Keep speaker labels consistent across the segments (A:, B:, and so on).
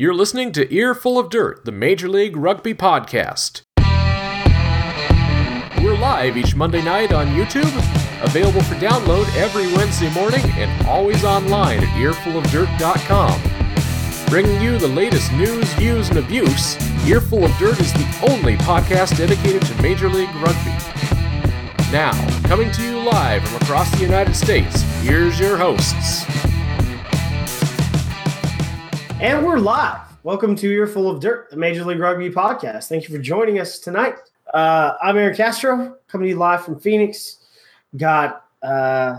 A: You're listening to Earful of Dirt, the Major League Rugby podcast. We're live each Monday night on YouTube, available for download every Wednesday morning, and always online at earfulofdirt.com. Bringing you the latest news, views, and abuse, Earful of Dirt is the only podcast dedicated to Major League Rugby. Now, coming to you live from across the United States, here's your hosts.
B: And we're live. Welcome to Earful of Dirt, the Major League Rugby podcast. Thank you for joining us tonight. Uh, I'm Aaron Castro, coming to you live from Phoenix. Got uh,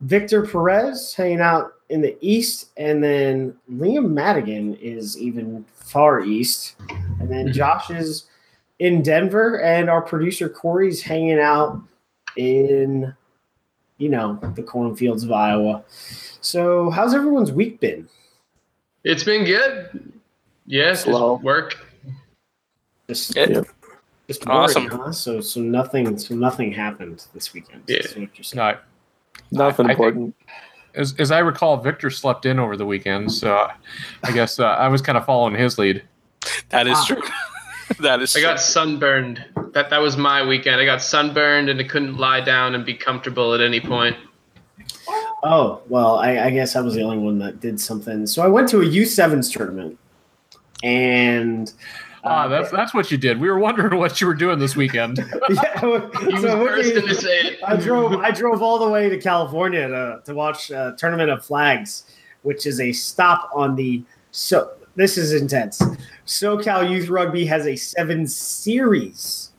B: Victor Perez hanging out in the east, and then Liam Madigan is even far east. And then Josh is in Denver, and our producer Corey's hanging out in, you know, the cornfields of Iowa. So, how's everyone's week been?
C: It's been good. Yes,
D: Slow.
C: just work.
B: Just,
D: Yeah.
B: just
D: Awesome.
B: huh? So, so nothing, so nothing happened this weekend.
C: Yeah.
B: That's what.
A: No,
D: Nothing
A: I- I think-
D: important.
A: as, as I recall, Victor slept in over the weekend, so I guess uh, I was kind of following his lead.
E: That is
B: Ah.
E: true. that is
C: I
E: true.
C: got sunburned. That that was my weekend. I got sunburned and I couldn't lie down and be comfortable at any point.
B: Oh well, I, I guess I was the only one that did something. So I went to a U sevens tournament, and
A: Ah,
B: uh,
A: that's that's what you did. We were wondering what you were doing this weekend.
B: yeah, so
C: first to say it.
B: I drove I drove all the way to California to, to watch uh, Tournament of Flags, which is a stop on the so this is intense. SoCal Youth Rugby has a seven series.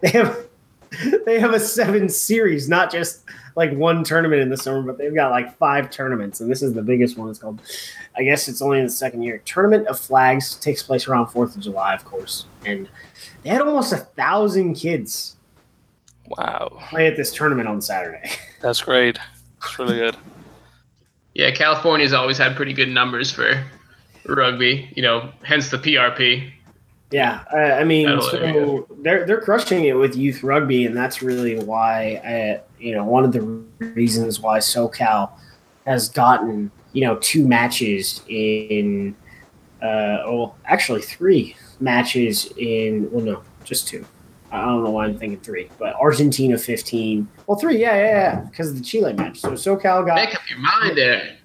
B: They have they have a seven series, not just like one tournament in the summer, but they've got like five tournaments, and this is the biggest one. It's called, I guess it's only in the second year. Tournament of Flags takes place around Fourth of July, of course, and they had almost a thousand kids
E: wow.
B: play at this tournament on Saturday.
E: That's great. It's really good.
C: Yeah, California's always had pretty good numbers for rugby. You know, hence the PRP.
B: Yeah, I, I mean, so they're they're crushing it with youth rugby, and that's really why I, you know, one of the reasons why SoCal has gotten you know two matches in, uh, well, actually three matches in, well, no, just two. I don't know why I'm thinking three, but Argentina 15. Well, three, yeah, yeah, yeah, because of the Chile match. So SoCal got
C: Make up your mind there.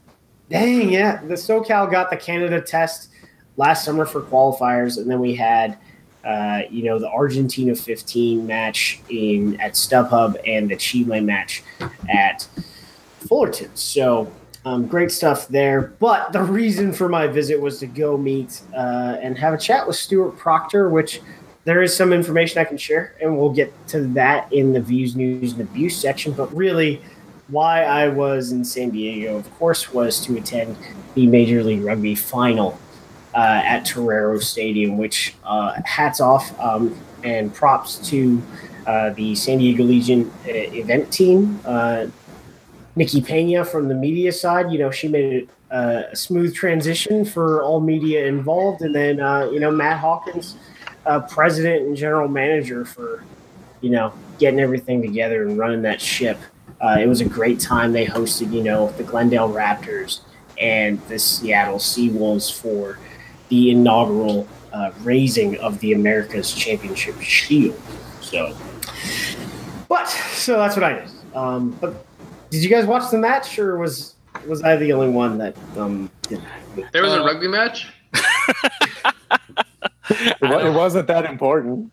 B: Dang, yeah. The SoCal got the Canada test last summer for qualifiers, and then we had, uh, you know, the Argentina 15 match in at StubHub and the Chile match at Fullerton. So um, great stuff there. But the reason for my visit was to go meet uh, and have a chat with Stuart Proctor, which there is some information I can share, and we'll get to that in the views, news, and abuse section. But really, why I was in San Diego, of course, was to attend the Major League Rugby final at Torero Stadium, which uh, hats off um, and props to uh, the San Diego Legion uh, event team. Uh, Nikki Pena from the media side, you know, she made uh, a smooth transition for all media involved. And then, uh, you know, Matt Hawkins, uh, president and general manager for, you know, getting everything together and running that ship. Uh, it was a great time. They hosted, you know, the Glendale Raptors and the Seattle Seawolves for the inaugural uh, raising of the America's Championship Shield. So, but so that's what I did. Um, but did you guys watch the match, or was was I the only one that um? Didn't?
C: There was a
E: Uh,
C: rugby match.
D: It, it wasn't that important.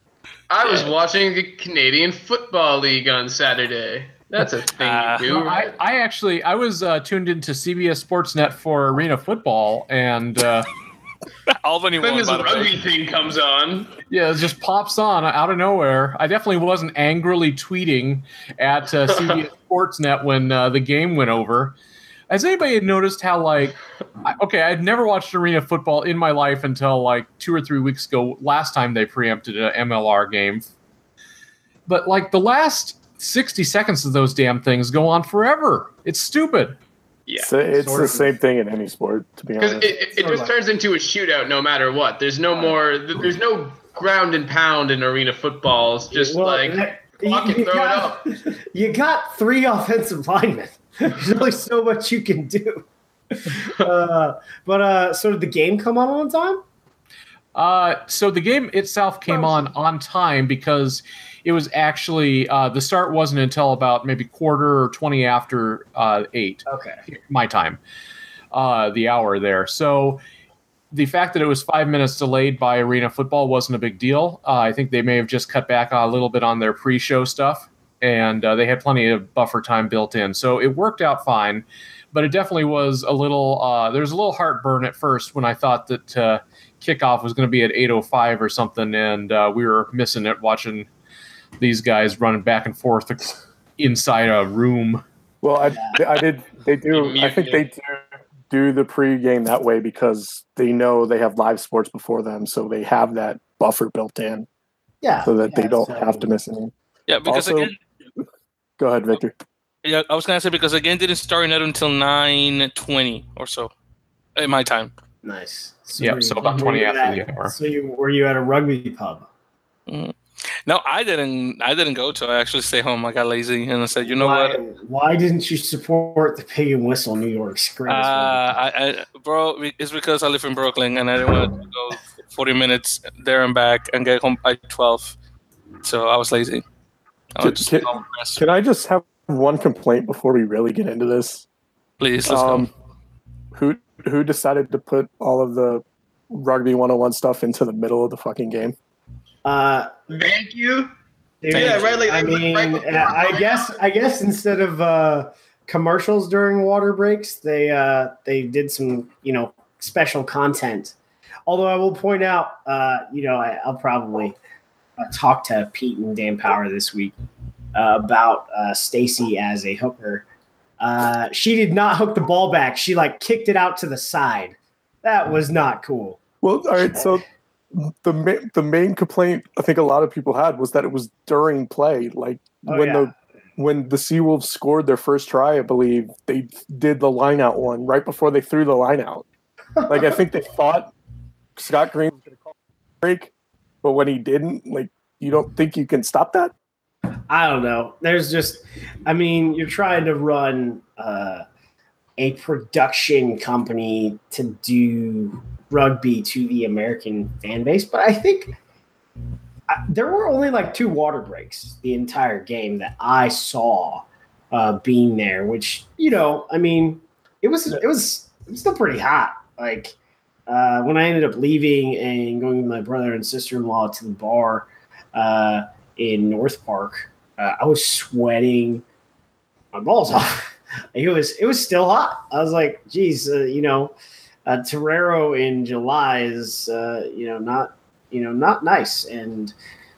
C: I was watching the Canadian Football League on Saturday. That's a thing
E: Uh,
C: you do.
A: Well, I, I actually I was uh, tuned into CBS Sportsnet for arena football, and uh,
E: Albany
C: then
E: won,
C: this
E: by the way.
C: rugby thing comes on.
A: yeah, it just pops on out of nowhere. I definitely wasn't angrily tweeting at uh, CBS Sportsnet when uh, the game went over. Has anybody noticed how like I, okay, I'd never watched arena football in my life until like two or three weeks ago. Last time they preempted an MLR game, but like the last sixty seconds of those damn things go on forever. It's stupid.
C: Yeah.
D: So it's
B: sort
D: the
B: of.
D: same thing in any sport, to be honest.
C: it, it, it just
B: like-
C: turns into a shootout no matter what. There's no more. There's no ground and pound in arena football. It's just
B: Well,
C: like
B: that- you-
C: and
B: you
C: throw
B: got-
C: it up.
B: You got three offensive linemen. There's only so much you can do. uh, but uh, so did the game come on on time?
A: Uh, so the game itself came on on time because it was actually uh, the start wasn't until about maybe quarter or twenty after uh, eight
B: Okay.
A: my time, uh, the hour there. So the fact that it was five minutes delayed by Arena Football wasn't a big deal. Uh, I think they may have just cut back a little bit on their pre-show stuff, and uh, they had plenty of buffer time built in, so it worked out fine. But it definitely was a little. Uh, there was a little heartburn at first when I thought that uh, kickoff was going to be at 8:05 or something, and uh, we were missing it watching these guys running back and forth inside a room.
D: Well, I, I did. They do. I think they do do the pregame that way because they know they have live sports before them, so they have that buffer built in
B: Yeah.
D: so that they don't
B: so-
D: have to miss any.
E: Yeah, because
D: Also-
E: again,
D: Go ahead, Victor.
E: yeah, I was gonna say because again didn't start not until nine twenty or so, in my time.
B: Nice.
A: Yep,
B: were
A: so about 20
B: you
A: after the hour.
B: So you were you at a rugby pub? Mm.
E: No, I didn't. I didn't go to. I actually stay home. I got lazy and I said, you know
B: why,
E: what?
B: Why didn't you support the Pig and Whistle New York's
E: Uh,
B: greatest?
E: I, I, bro, it's because I live in Brooklyn and I didn't want to go 40 minutes there and back and get home by 12. So I was lazy. I was just
D: Can- Can I just have one complaint before we really get into this?
E: Please, let's
D: Um, who who decided to put all of the rugby 101 stuff into the middle of the fucking game?
B: Uh,
C: Thank you.
B: dude,
C: Yeah, right, like-
B: I mean,
C: right before-
B: I guess I guess instead of uh, commercials during water breaks, they uh, they did some you know special content. Although I will point out, uh, you know, I, I'll probably uh, talk to Pete and Dan Power this week uh, about uh, Stacy as a hooker. Uh, she did not hook the ball back. She like kicked it out to the side. That was not cool.
D: Well, all right. So the ma- the main complaint I think a lot of people had was that it was during play. Like
B: Oh,
D: when
B: yeah.
D: the when the Seawolves scored their first try, I believe they did the line out one right before they threw the line out. Like I think they thought Scott Green was going to call a break, but when he didn't, like you don't think you can stop that?
B: I don't know. There's just, I mean, you're trying to run uh, a production company to do rugby to the American fan base, but I think I, there were only like two water breaks the entire game that I saw uh, being there. Which you know, I mean, it was it was it was still pretty hot. Like uh, when I ended up leaving and going with my brother and sister in law to the bar uh, in North Park, uh, I was sweating my balls off. it was it was still hot. I was like, geez, uh, you know, uh, Torero in July is uh, you know not you know not nice, and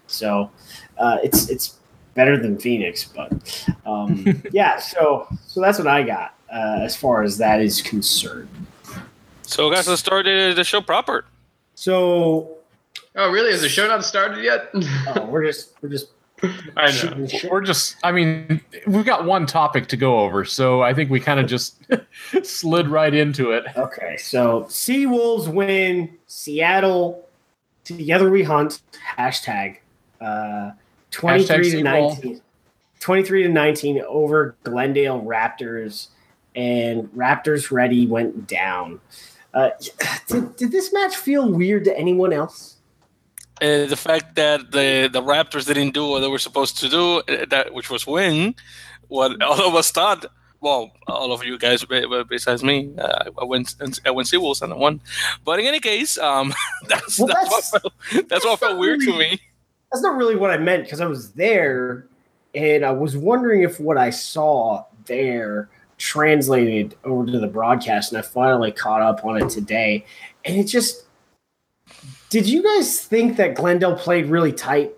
B: so uh, it's it's better than Phoenix, but um, yeah. So so that's what I got uh, as far as that is concerned.
E: So, guys, let's start the, the show proper.
B: So
C: Oh, really? Has the show not started yet?
B: oh, we're just we're just
C: I know.
A: We're just, I mean, we've got one topic to go over, so I think we kind of just slid right into it.
B: Okay, so Sea Wolves win. Seattle, together we hunt. Hashtag uh, twenty three to nineteen. Twenty three to nineteen over Glendale Raptors, and Raptors ready went down. Uh, did, did this match feel weird to anyone else?
E: Uh, the fact that the, the Raptors didn't do what they were supposed to do, uh, that which was win, what all of us thought. Well, all of you guys, be- be- besides me, uh, I went I went Seawolves and I won. But in any case, um, that's
B: Well,
E: that's,
B: that's-
E: what felt, that's what felt weird to me.
B: That's not really what I meant because I was there, and I was wondering if what I saw there translated over to the broadcast, and I finally caught up on it today. And it just did you guys think that Glendale played really tight?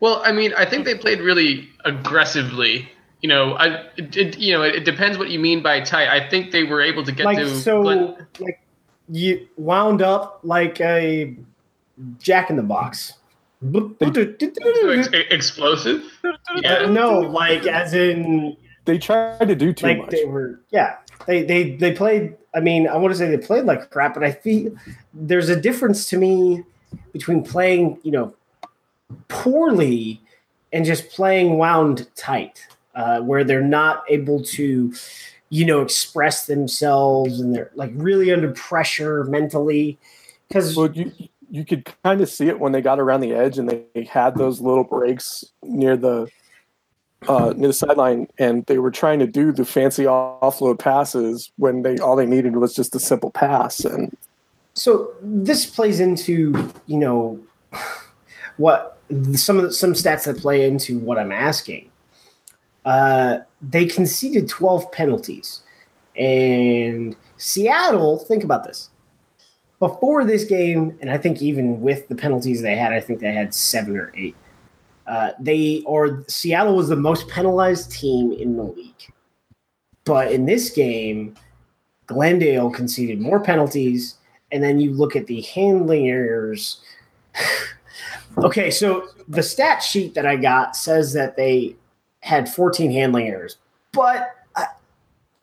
C: Well, I mean, I think they played really aggressively. You know, I it, it- you know it, depends what you mean by tight. I think they were able to get
B: like
C: to
B: so,
C: Glen-
B: like you wound up like a Jack in the Box.
C: explosive. Yeah.
B: no, like as in
D: They tried to do too
B: like
D: much.
B: they were yeah they they they played i mean i want to say they played like crap but i feel there's a difference to me between playing you know poorly and just playing wound tight uh, where they're not able to you know, express themselves and they're like really under pressure mentally. Because
D: Well, you you could kind of see it when they got around the edge and they had those little breaks near the uh, near the sideline, and they were trying to do the fancy offload passes when they all they needed was just a simple pass. And
B: so this plays into you know what some of the, some stats that play into what I'm asking. Uh, they conceded 12 penalties, and Seattle. Think about this. Before this game, and I think even with the penalties they had, I think they had seven or eight. Uh, they or Seattle was the most penalized team in the league. But in this game, Glendale conceded more penalties, and then you look at the handling errors. okay, so the stat sheet that I got says that they had 14 handling errors, but I,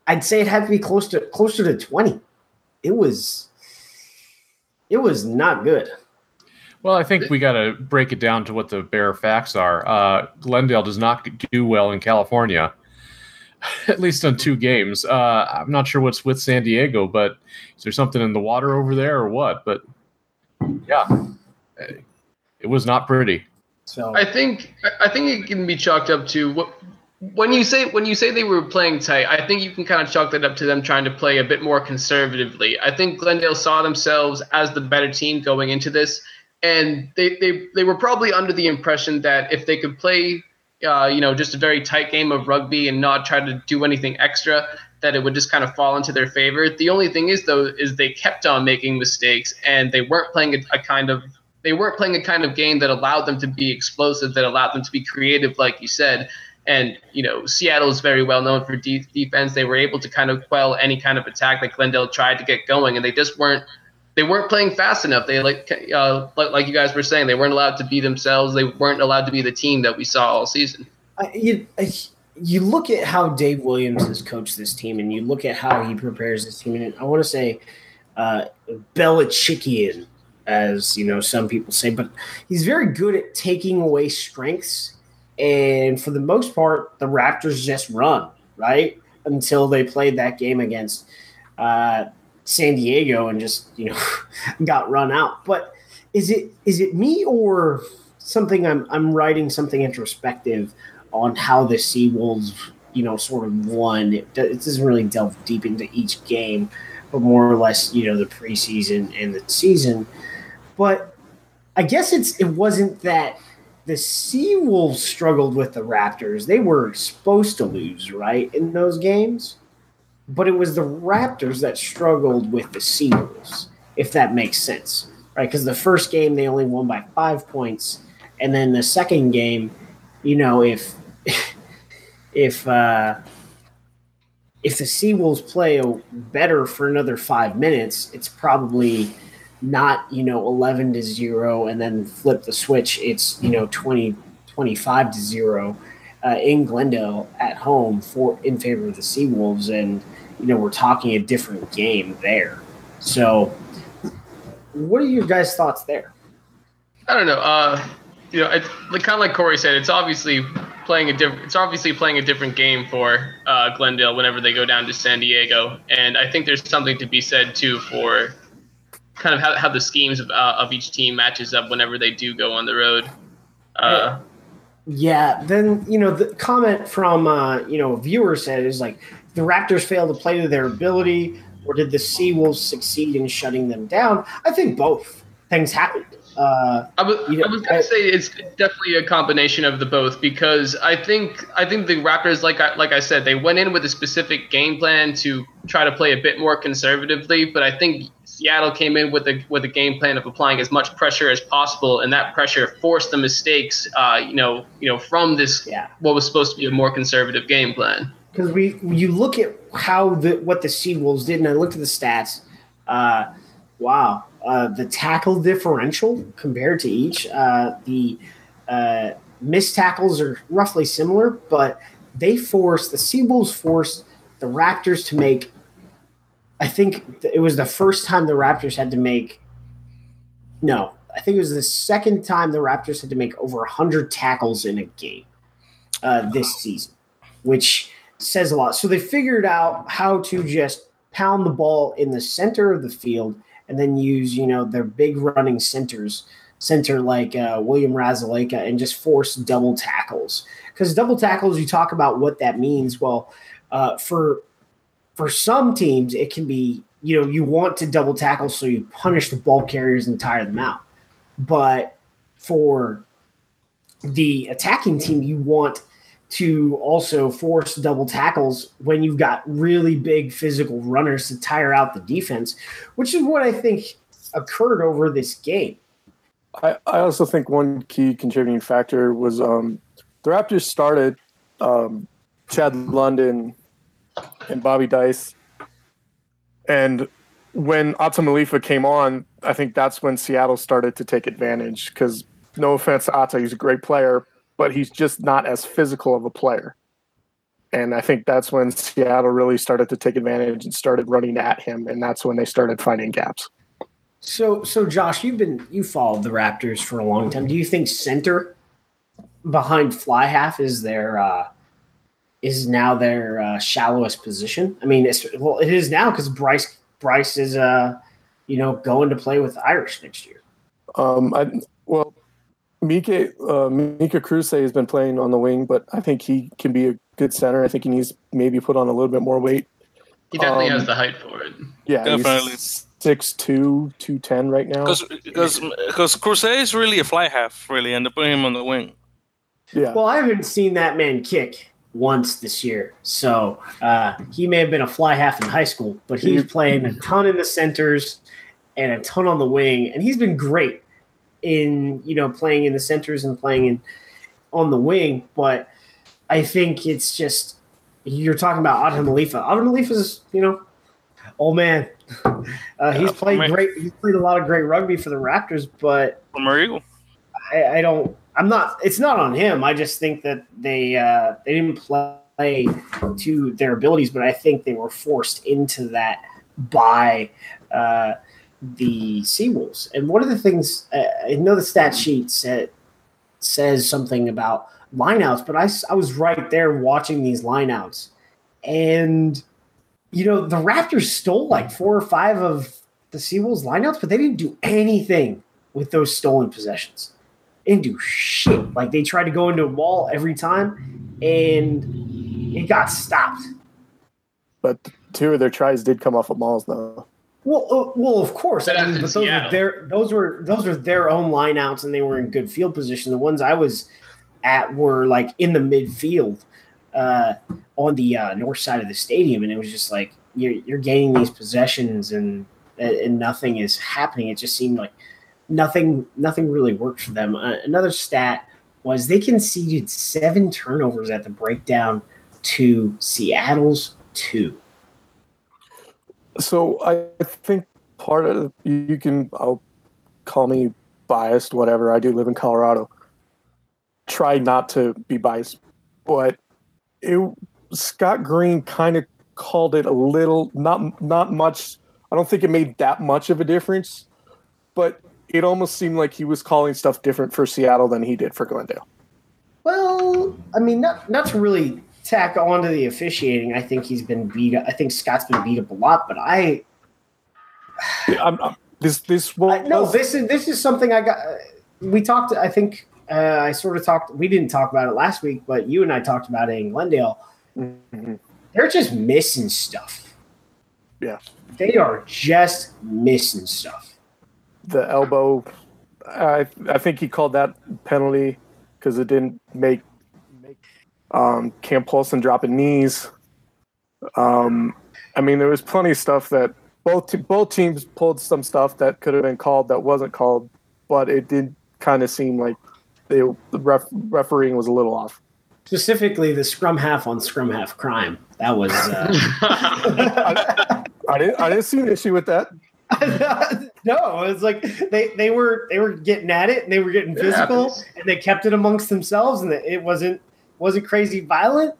B: I'd say it had to be close to closer to 20. It was it was not good.
A: Well, I think we got to break it down to what the bare facts are. Uh, Glendale does not do well in California, at least on two games. Uh, I'm not sure what's with San Diego, but is there something in the water over there or what? But yeah, it was not pretty.
B: So
C: I think I think it can be chalked up to what when you say when you say they were playing tight. I think you can kind of chalk that up to them trying to play a bit more conservatively. I think Glendale saw themselves as the better team going into this, and they they, they were probably under the impression that if they could play, uh, you know, just a very tight game of rugby and not try to do anything extra, that it would just kind of fall into their favor. The only thing is though is they kept on making mistakes and they weren't playing a, a kind of they weren't playing a kind of game that allowed them to be explosive, that allowed them to be creative, like you said. And you know, Seattle is very well known for de- defense. They were able to kind of quell any kind of attack that Glendale tried to get going, and they just weren't. They weren't playing fast enough. They like, uh, like, you guys were saying, they weren't allowed to be themselves. They weren't allowed to be the team that we saw all season.
B: You, you look at how Dave Williams has coached this team, and you look at how he prepares this team, and I want to say uh, Belichickian, as you know, some people say, but he's very good at taking away strengths. And for the most part, the Raptors just run right until they played that game against uh, San Diego and just you know got run out. But is it is it me or something? I'm I'm writing something introspective on how the Seawolves you know sort of won. It, it doesn't really delve deep into each game, but more or less you know the preseason and the season. But I guess it's it wasn't that the Seawolves struggled with the Raptors. They were supposed to lose, right, in those games. But it was the Raptors that struggled with the Seawolves, if that makes sense, right? Because the first game they only won by five points, and then the second game, you know, if if uh, if the Seawolves play better for another five minutes, it's probably not you know 11 to 0 and then flip the switch it's you know 20 25 to 0 uh, in glendale at home for in favor of the seawolves and you know we're talking a different game there. So what are your guys thoughts there?
C: I don't know uh you know it's like, kind of like corey said it's obviously playing a different it's obviously playing a different game for uh, glendale whenever they go down to san diego. And i think there's something to be said too for kind of how, how the schemes of, uh, of each team matches up whenever they do go on the road. Uh,
B: yeah, then you know the comment from uh, you know a viewer said is like the Raptors failed to play to their ability, or did the Seawolves succeed in shutting them down? I think both things happened. Uh,
C: I was,
B: you know,
C: I was gonna
B: I-
C: say it's definitely a combination of the both because I think I think the Raptors, like I, like I said, they went in with a specific game plan to try to play a bit more conservatively, but I think Seattle came in with a with a game plan of applying as much pressure as possible, and that pressure forced the mistakes, uh, you know, you know, from this
B: Yeah.
C: what was supposed to be a more conservative game plan.
B: Because we you look at how the what the Seawolves did, and I looked at the stats. Uh, wow, uh, the tackle differential compared to each, uh, the uh, missed tackles are roughly similar, but they forced the Seawolves forced the Raptors to make. I think it was the first time the Raptors had to make. No, I think it was the second time the Raptors had to make over hundred tackles in a game uh, this season, which says a lot. So they figured out how to just pound the ball in the center of the field and then use, you know, their big running centers, center like uh, William Rasileka, and just force double tackles. Because double tackles, you talk about what that means. Well, uh, for for some teams, it can be, you know, you want to double tackle so you punish the ball carriers and tire them out. But for the attacking team, you want to also force double tackles when you've got really big physical runners to tire out the defense, which is what I think occurred over this game.
D: I, I also think one key contributing factor was um, the Raptors started um, Chad London and Bobby Dice. And when Ata Malifa came on, I think that's when Seattle started to take advantage because no offense to Ata, he's a great player, but he's just not as physical of a player. And I think that's when Seattle really started to take advantage and started running at him, and that's when they started finding gaps.
B: So, so Josh, you've been you followed the Raptors for a long time. Do you think center behind fly half is their uh, is now their uh, shallowest position? I mean, it's, well, it is now because Bryce Bryce is uh, you know going to play with Irish next year.
D: Um, I, well, Mika uh, Mika Kruse has been playing on the wing, but I think he can be a good center. I think he needs maybe put on a little bit more weight.
C: He definitely
D: Um,
C: has the height for it.
D: Yeah,
E: Definitely.
D: he's 6'2", 210 right now.
E: Because because because Crusade is really a fly half, really, and they put him on the wing.
D: Yeah,
B: Well, I haven't seen that man kick once this year, so uh, he may have been a fly half in high school, but he's playing a ton in the centers and a ton on the wing, and he's been great in you know playing in the centers and playing in on the wing. But I think it's just you're talking about Ata Malifa. Ata Malifa's you know old man. Uh, he's played great. He's played a lot of great rugby for the Raptors, but
E: Eagle.
B: I, I don't. I'm not. It's not on him. I just think that they uh, they didn't play to their abilities, but I think they were forced into that by uh, the Seawolves. And one of the things uh, I know the stat sheet said says something about lineouts, but I, I was right there watching these lineouts, and you know the Raptors stole like four or five of the Seawolves lineouts, but they didn't do anything with those stolen possessions. Didn't do shit. Like they tried to go into a wall every time, and it got stopped.
D: but two of their tries did come off of mauls though.
B: Well, uh, well, of course.
C: But
B: I mean, but those were their those were those were their own lineouts, and they were in good field position. The ones I was at were like in the midfield, uh, on the uh, north side of the stadium, and it was just like you're you're gaining these possessions, and and nothing is happening. It just seemed like nothing nothing really worked for them. Uh, another stat was they conceded seven turnovers at the breakdown to Seattle's two.
D: So I think part of you can I'll call me biased, whatever. I do live in Colorado. Try not to be biased, but it Scott Green kind of called it a little not not much. I don't think it made that much of a difference, but it almost seemed like he was calling stuff different for Seattle than he did for Glendale.
B: Well, I mean, not not to really tack on to the officiating. I think he's been beat. up. I think Scott's been beat up a lot, but I,
D: I'm, I'm- this this
B: I
D: was
B: no, this is this is something I got. We talked. I think uh, I sort of talked. We didn't talk about it last week, but you and I talked about it in Glendale.
D: Mhm.
B: They're just missing stuff.
D: Yeah.
B: they are just missing stuff.
D: the elbow. I I think he called that penalty because it didn't make make um, Cam Paulson dropping knees. Um, I mean, there was plenty of stuff that both te- both teams pulled some stuff that could have been called that wasn't called, but it did kind of seem like they, the ref, refereeing was a little off.
B: Specifically, the scrum half on scrum half crime. That was. Uh,
D: I didn't I didn't see an issue with that.
B: no, it's like they they were they were getting at it and they were getting physical and they kept it amongst themselves and it wasn't wasn't crazy violent.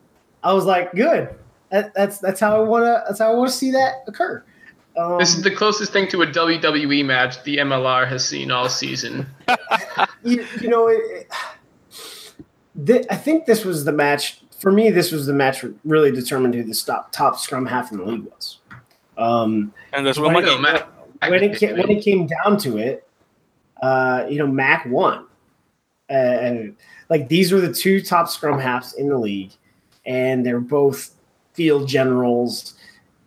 B: I was like, good. That, that's that's how I want to that's how I want to see that occur. Um,
C: This is the closest thing to a WWE match the MLR has seen all season.
B: you, you know, it, it, thi- I think this was the match for me, this was the match really determined who the top, top scrum half in the league was. Um,
E: And that's what
B: When it-
C: Mack-
B: when it came, when it came down to it, uh, you know, Mack won. Uh, and like these were the two top scrum halves in the league, and they're both field generals.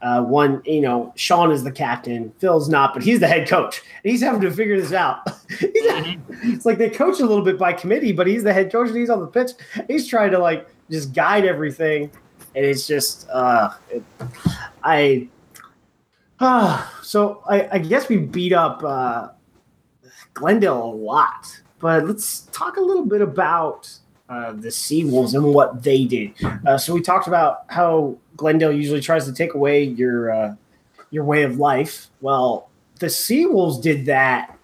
B: Uh, one, you know, Sean is the captain, Phil's not, but he's the head coach, and he's having to figure this out. He's- it's like they coach a little bit by committee, but he's the head coach and he's on the pitch. He's trying to like just guide everything, and it's just, uh, it, I Ah, so I, I guess we beat up uh, Glendale a lot, but let's talk a little bit about uh, the Seawolves and what they did. Uh, so we talked about how Glendale usually tries to take away your uh, your way of life. Well, the Seawolves did that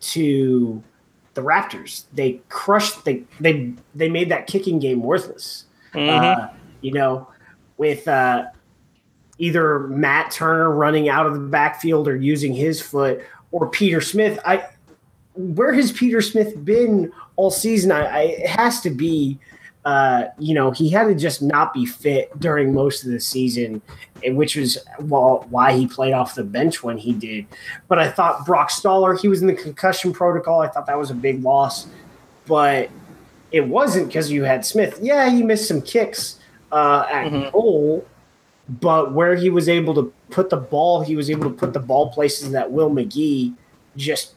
B: to the Raptors. They crushed. They they they made that kicking game worthless.
E: Mhm.
B: Uh, you know, with uh, either Matt Turner running out of the backfield or using his foot, or Peter Smith. I where has Peter Smith been all season? I, I it has to be. Uh, you know, he had to just not be fit during most of the season, which was well, why he played off the bench when he did. But I thought Brock Staller, he was in the concussion protocol. I thought that was a big loss, but it wasn't because you had Smith. Yeah, he missed some kicks uh, at
E: Mhm.
B: goal, but where he was able to put the ball, he was able to put the ball places that Will Magie just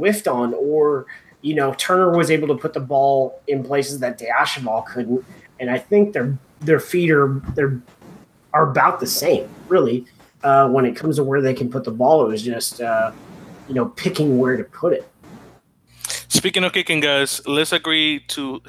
B: whiffed on, or you know Turner was able to put the ball in places that Diashaval couldn't. And I think their their feet are they're are about the same, really, uh, when it comes to where they can put the ball. It was just uh, you know picking where to put it.
E: Speaking of kicking, guys, let's agree to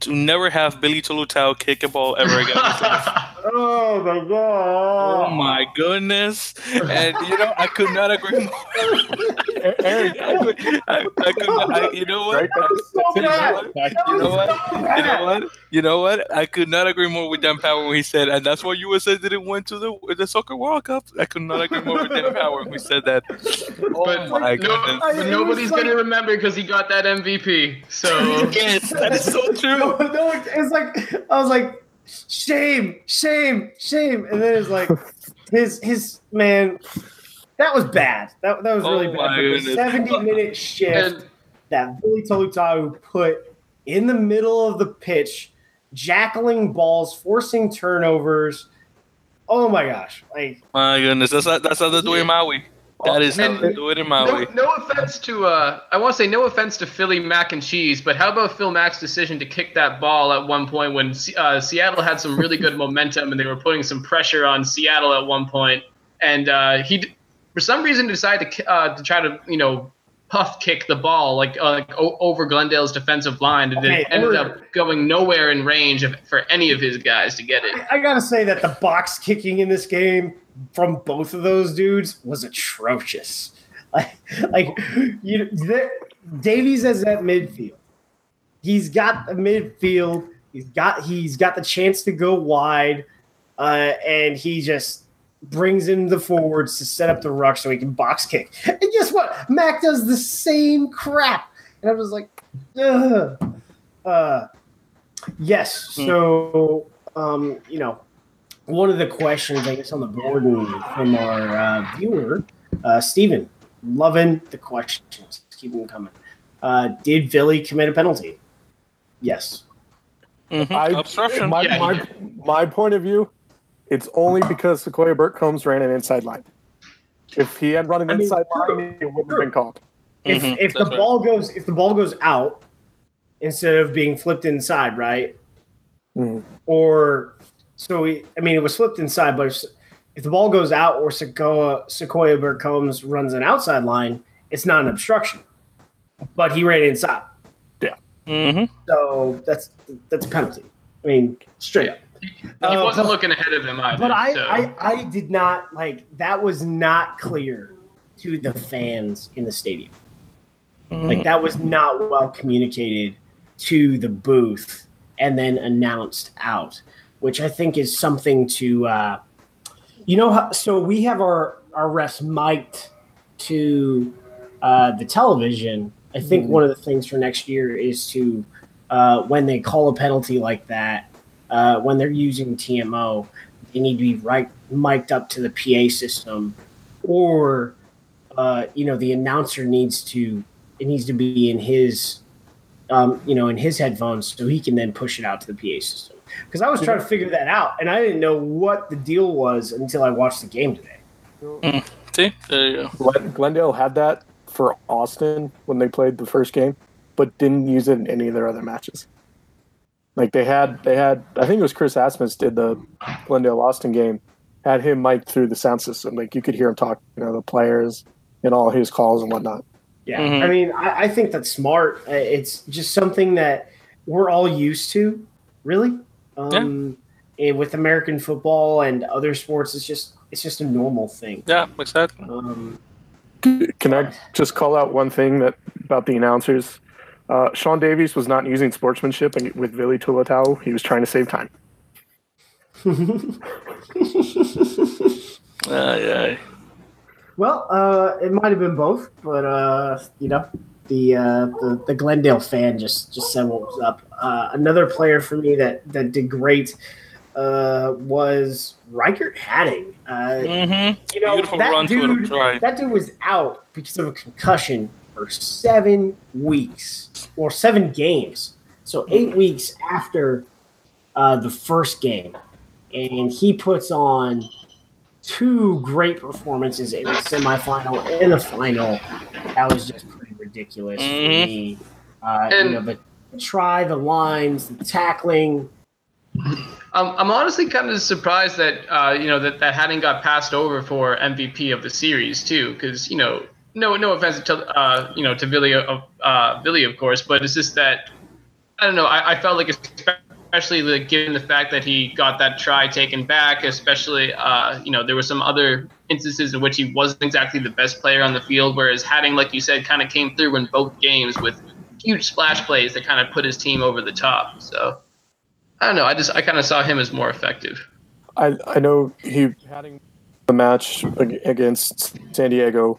E: to never have Billy Toluta'u kick a ball ever again.
B: Oh my
E: oh my goodness! And you know, I could not agree more.
D: Eric,
E: I, could- I, I could not, I, you know what?
D: right? That's, that's
E: You know what? You know what?
B: so
E: You know what? You know what? I could not agree more with Dan Power when he said, and that's why USA didn't win to the the soccer World Cup. I could not agree more with Dan Power when he said that. Oh
C: but,
E: my
C: no,
E: goodness!
C: but
B: It was
C: nobody's
B: like-
C: gonna remember because he got that MVP. So
E: yes, that is so
B: No,
E: true.
B: no, it's like I was like, shame, shame, shame, and then it's like his his man. That was bad. That, that was really
E: Oh
B: bad. the. Seventy minute shift
C: and
B: that Billy Toluta'u put in the middle of the pitch, jackling balls, forcing turnovers. Oh my gosh! Like
E: My goodness, that's how, that's how they do it in Maui. That is how
C: And-
E: they do it in
C: no,
E: Maui.
C: no offense to uh, I want to say no offense to Philly mac and cheese, but how about Phil Mack's decision to kick that ball at one point when uh, Seattle had some really good momentum and they were putting some pressure on Seattle at one point, and uh, he for some reason decided to uh, to try to you know puff kick the ball like uh, like o- over Glendale's defensive line, and
B: Okay,
C: it ended up going nowhere in range of, for any of his guys to get it.
B: I gotta say that the box kicking in this game from both of those dudes was atrocious. Like, like you, there- Davies is at midfield. He's got the midfield. He's got he's got the chance to go wide, uh, and he just brings in the forwards to set up the ruck so he can box kick. And guess what? Mack does the same crap, and I was like, Ugh. uh, yes. So, um, you know, one of the questions I guess on the board from our uh, viewer, uh, Stephen, loving the questions. Keep them coming. Uh, did Philly commit a penalty? Yes.
E: Mhm.
D: I-
E: Obstruction.
D: My,
C: Yeah,
D: my, my point of view, it's only because Sequoia Burke Combs ran an inside line. If he had run an
B: I mean,
D: inside
B: true,
D: line, it wouldn't have been called.
B: If
E: Mhm,
B: if the
E: that's right.
B: ball goes if the ball goes out instead of being flipped inside, right?
D: Mhm.
B: Or so we, I mean, it was flipped inside, but if, if the ball goes out or Sequoia Sequoia Burke Combs runs an outside line, it's not an obstruction. But he ran inside. Yeah.
E: hmm
B: So that's that's a penalty. I mean, straight up.
C: He
B: Uh,
C: wasn't
B: but-
C: looking ahead of him either.
B: But I,
C: so.
B: I, I did not like that was not clear to the fans in the stadium. Like that was not well communicated to the booth and then announced out, which I think is something to uh, you know so we have our our refs mic'd to uh, the television. I think one of the things for next year is to uh, when they call a penalty like that, uh, when they're using TMO, they need to be right mic'd up to the PA system, or uh, you know the announcer needs to it needs to be in his um, you know in his headphones so he can then push it out to the PA system. Because I was trying to figure that out, and I didn't know what the deal was until I watched the game today.
E: See, there you go.
D: Glen- Glendale had that for Austin when they played the first game, but didn't use it in any of their other matches. Like they had, they had. I think it was Chris Assmus did the Glendale Austin game, had him mic'd through the sound system. Like you could hear him talk, you know, the players and all his calls and whatnot.
B: Yeah,
E: Mhm.
B: I mean, I, I think that's smart. Uh, It's just something that we're all used to, really. Um, and with American football and other sports, it's just it's just a normal thing.
E: Yeah, exactly.
B: Um,
D: Can I just call out one thing that about the announcers? Uh, Shaun Davies was not using sportsmanship and with Vili Toluta'u. He was trying to save time.
E: Aye, aye.
B: well, uh, it might have been both, but uh, you know, the, uh, the the Glendale fan just just said what was up. Uh, another player for me that that did great uh, was Riekert Hattingh. Uh,
E: Mm-hmm.
B: you know,
E: Beautiful
B: that
E: run
B: dude,
E: it.
B: That dude was out because of a concussion for seven weeks or seven games. So eight weeks after uh, the first game, and he puts on two great performances in the semifinal and the final. That was just pretty ridiculous for
E: Mhm.
B: me. Uh, you know, the try, the lines, the tackling.
C: Um, I'm honestly kind of surprised that uh, you know that that hadn't got passed over for MVP of the series too, because you know no no offense to uh, you know to Billy of uh, Billy of course, but it's just that I don't know. I, I felt like especially like, given the fact that he got that try taken back, especially uh, you know there were some other instances in which he wasn't exactly the best player on the field, whereas Hattingh, like you said, kind of came through in both games with huge splash plays that kind of put his team over the top. So. I don't know. I just I kind of saw him as more effective.
D: I I know he had the match against San Diego.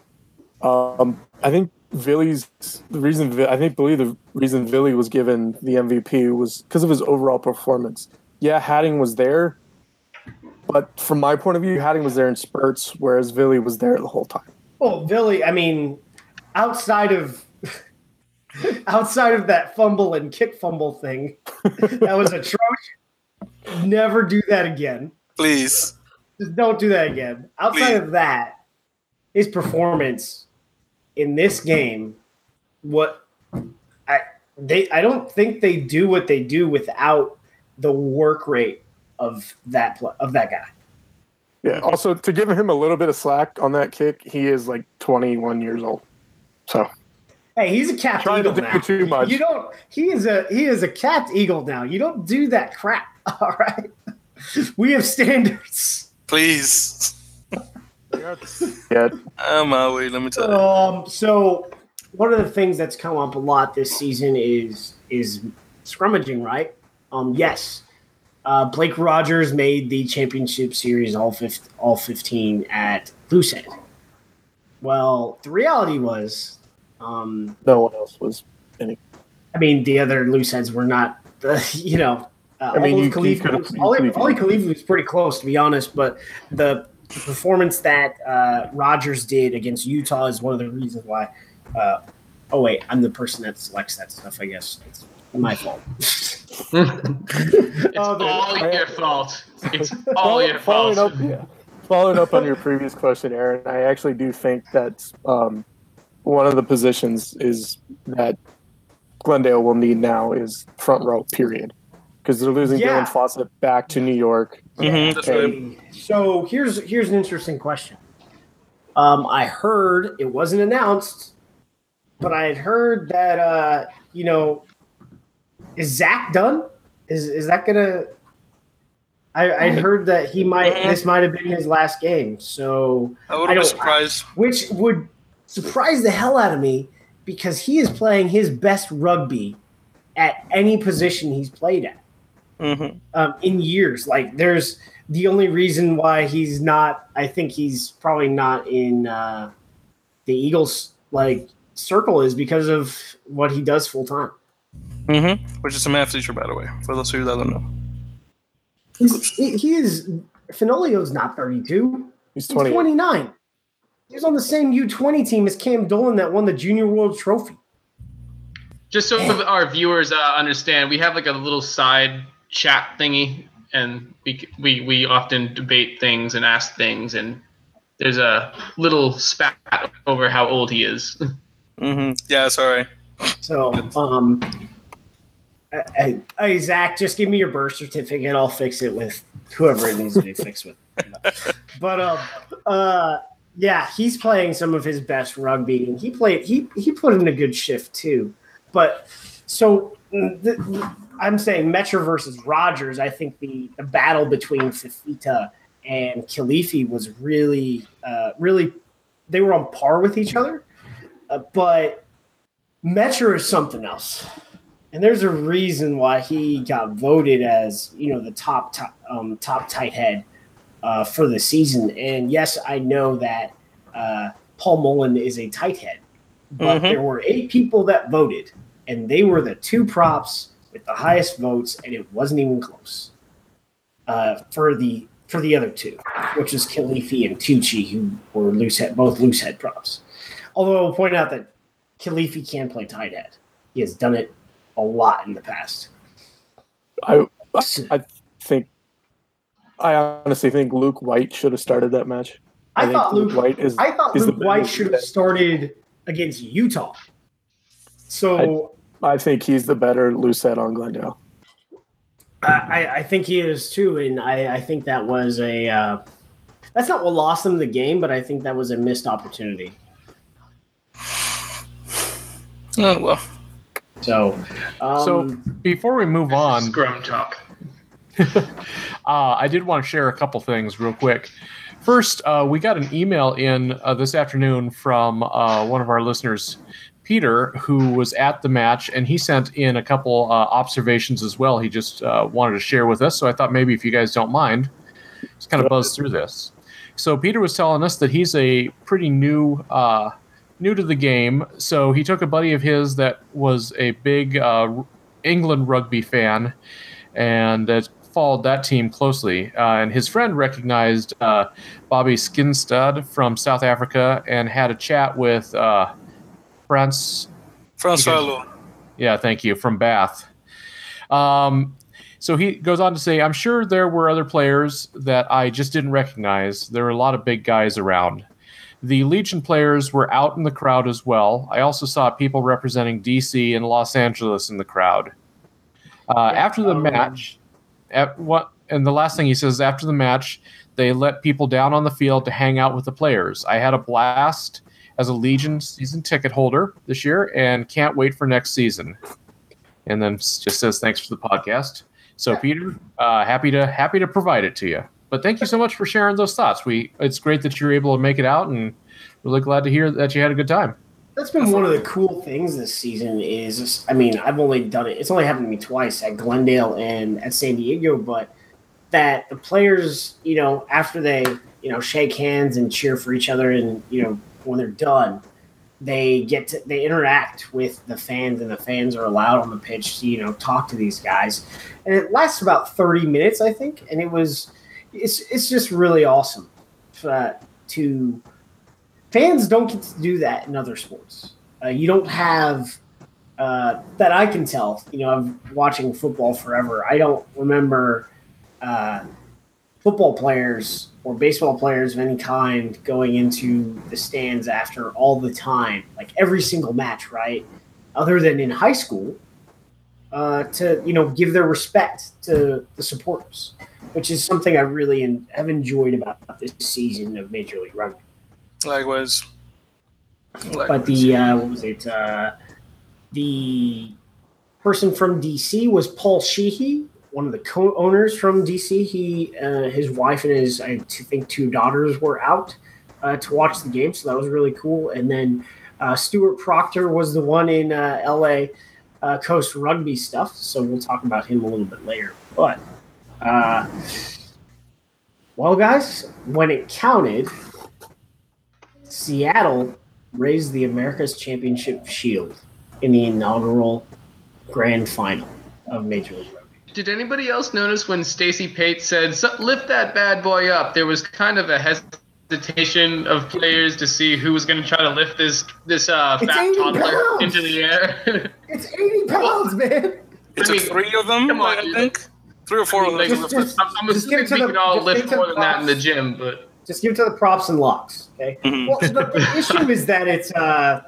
D: Um, I think Villy's the reason I think believe the reason Villy was given the MVP was because of his overall performance. Yeah, Hattingh was there, but from my point of view, Hattingh was there in spurts, whereas Villy was there the whole time.
B: Well, Billy, I mean, outside of outside of that fumble and kick fumble thing, that was atrocious. Never do that again.
E: Please.
B: Just don't do that again. Outside of that, his performance in this game, what I they I don't think they do what they do without the work rate of that of that guy.
D: Yeah. Also, to give him a little bit of slack on that kick, he is like 21 years old. So
B: Hey, he's a capped
D: Trying to
B: eagle
D: do
B: now.
D: too much.
B: You don't. He is a he is a capped eagle now. You don't do that crap. All right. We have standards.
E: Please.
D: Yeah,
E: I'm out. Wait, let me tell you.
B: Um. So one of the things that's come up a lot this season is is scrummaging, right? Um. Yes. Uh, Blake Rogers made the championship series all fif- all fifteen at Loosehead. Well, the reality was, um,
D: no one else was. Any.
B: I mean, the other loose heads were not, the, you know. Uh,
D: I mean,
B: Ollie
D: you- you
B: Kilifi,
D: could've-
B: was-
D: you
B: Ollie,
D: could've-
B: Kilifi was pretty close, to be honest. But the performance that uh, Rogers did against Utah is one of the reasons why. Uh, oh wait, I'm the person that selects that stuff. I guess it's my fault.
C: It's
B: Oh, the-
C: all your fault. It's all your fault.
D: up, yeah. Following up on your previous question, Aaron, I actually do think that um, one of the positions is that Glendale will need now is front row. Period, because they're losing
B: Yeah.
D: Dylan Fawsitt back to New York.
E: Mhm.
B: Okay, So here's here's an interesting question. Um, I heard it wasn't announced, but I had heard that uh, you know, is Zach done? Is is that gonna? I I heard that he might.
E: Mhm.
B: This might have been his last game. So
E: I
B: I
E: wouldn't be
B: don't-
E: surprised.
B: which would surprise the hell out of me because he is playing his best rugby at any position he's played at
E: hmm
B: um, in years. Like, there's the only reason why he's not. I think he's probably not in uh, the Eagles like circle is because of what he does full time.
E: hmm Which is a math teacher, by the way, for those of you that don't know.
B: He's, he, he is Fenoglio's not 32.
D: He's
B: He's 29. He was on the same U20 team as Cam Dolan that won the Junior World Trophy.
C: Just so our viewers uh, understand, we have like a little side chat thingy, and we we we often debate things and ask things, and there's a little spat over how old he is.
E: hmm Yeah, sorry.
B: So, um, I, I, I- Zach, just give me your birth certificate. I'll fix it with whoever it needs to be fixed with. But um, uh, yeah, he's playing some of his best rugby, and he played. He he put in a good shift too. But so the, I'm saying Metro versus Rogers. I think the the battle between Fifita and Kilifi was really, uh, really, they were on par with each other. Uh, but Metro is something else. And there's a reason why he got voted as, you know, the top top, um, top tight head uh, for the season. And yes, I know that uh, Paul Mullen is a tight head, but
E: Mhm.
B: there were eight people that voted, and they were the two props the highest votes, and it wasn't even close uh, for the for the other two, which is Kilifi and Tucci, who were loose head, both loose head props. Although I'll point out that Kilifi can play tight head. He has done it a lot in the past.
D: I, I think, I honestly think Luke White should have started that match.
B: I,
D: think
B: thought Luke.
D: White is.
B: I thought Luke White should have started against Utah. So
D: I think he's the better loose head on Glendale.
B: I, I, I think he is too, and I, I think that was a. Uh, that's not what lost them the game, but I think that was a missed opportunity.
E: Oh well.
B: So, um,
A: So before we move on,
C: Scrum talk.
A: uh, I did want to share a couple things real quick. First, uh, we got an email in uh, this afternoon from uh, one of our listeners, Peter, who was at the match, and he sent in a couple uh, observations as well. He just uh, wanted to share with us, so I thought maybe if you guys don't mind, just kind of buzz through this. So Peter was telling us that he's a pretty new, uh, new to the game. So he took a buddy of his that was a big uh, England rugby fan, and uh, followed that team closely. Uh, and his friend recognized uh, Bobby Skinstad from South Africa and had a chat with uh, France.
E: Francois
A: Because-
E: Louw.
A: Yeah, thank you from Bath. Um, so he goes on to say, "I'm sure there were other players that I just didn't recognize. There were a lot of big guys around." The Legion players were out in the crowd as well. I also saw people representing DC and Los Angeles in the crowd. Uh,
B: Yeah,
A: after the
B: um,
A: match, at what and the last thing he says after the match, they let people down on the field to hang out with the players. I had a blast as a Legion season ticket holder this year and can't wait for next season. And then just says thanks for the podcast. So Peter, uh, happy to happy to provide it to you. But thank you so much for sharing those thoughts. We it's great that you're able to make it out, and really glad to hear that you had a good time.
B: That's been one of the cool things this season. Is I mean, I've only done it. It's only happened to me twice at Glendale and at San Diego, but that the players, you know, after they, you know, shake hands and cheer for each other, and you know, when they're done, they get to they interact with the fans, and the fans are allowed on the pitch to you know talk to these guys, and it lasts about thirty minutes, I think, and it was, it's it's just really awesome uh, to fans don't get to do that in other sports. Uh, you don't have uh, that I can tell. You know, I'm watching football forever. I don't remember uh, football players or baseball players of any kind going into the stands after all the time, like every single match, right? Other than in high school, uh, to you know give their respect to the supporters, which is something I really en- have enjoyed about this season of Major League Rugby.
E: Likewise.
B: But the uh, what was it? Uh, the person from DC was Paul Sheehy, one of the co-owners from DC. He, uh, his wife, and his I think two daughters were out uh, to watch the game, so that was really cool. And then uh, Stuart Proctor was the one in uh, LA uh, Coast Rugby stuff, so we'll talk about him a little bit later. But uh, well, guys, when it counted, Seattle raised the America's Championship Shield in the inaugural grand final of Major League.
C: Did anybody else notice when Stacy Pate said "So- lift that bad boy up? There was kind of a hesitation of players to see who was going to try to lift this this uh, fat toddler
B: pounds!
C: into the air.
B: It's 80 pounds, man.
E: It's
C: I mean,
E: three of them,
C: come on,
E: I
C: dude.
E: think. Three or four of them.
B: Just- just-
C: I'm, I'm
B: just
C: assuming
B: to
C: we
B: the-
C: can all lift more
B: the
C: than that in the gym, but
B: Just give it to the props and locks. Okay.
E: Mhm.
B: Well, the, the issue is that it's uh,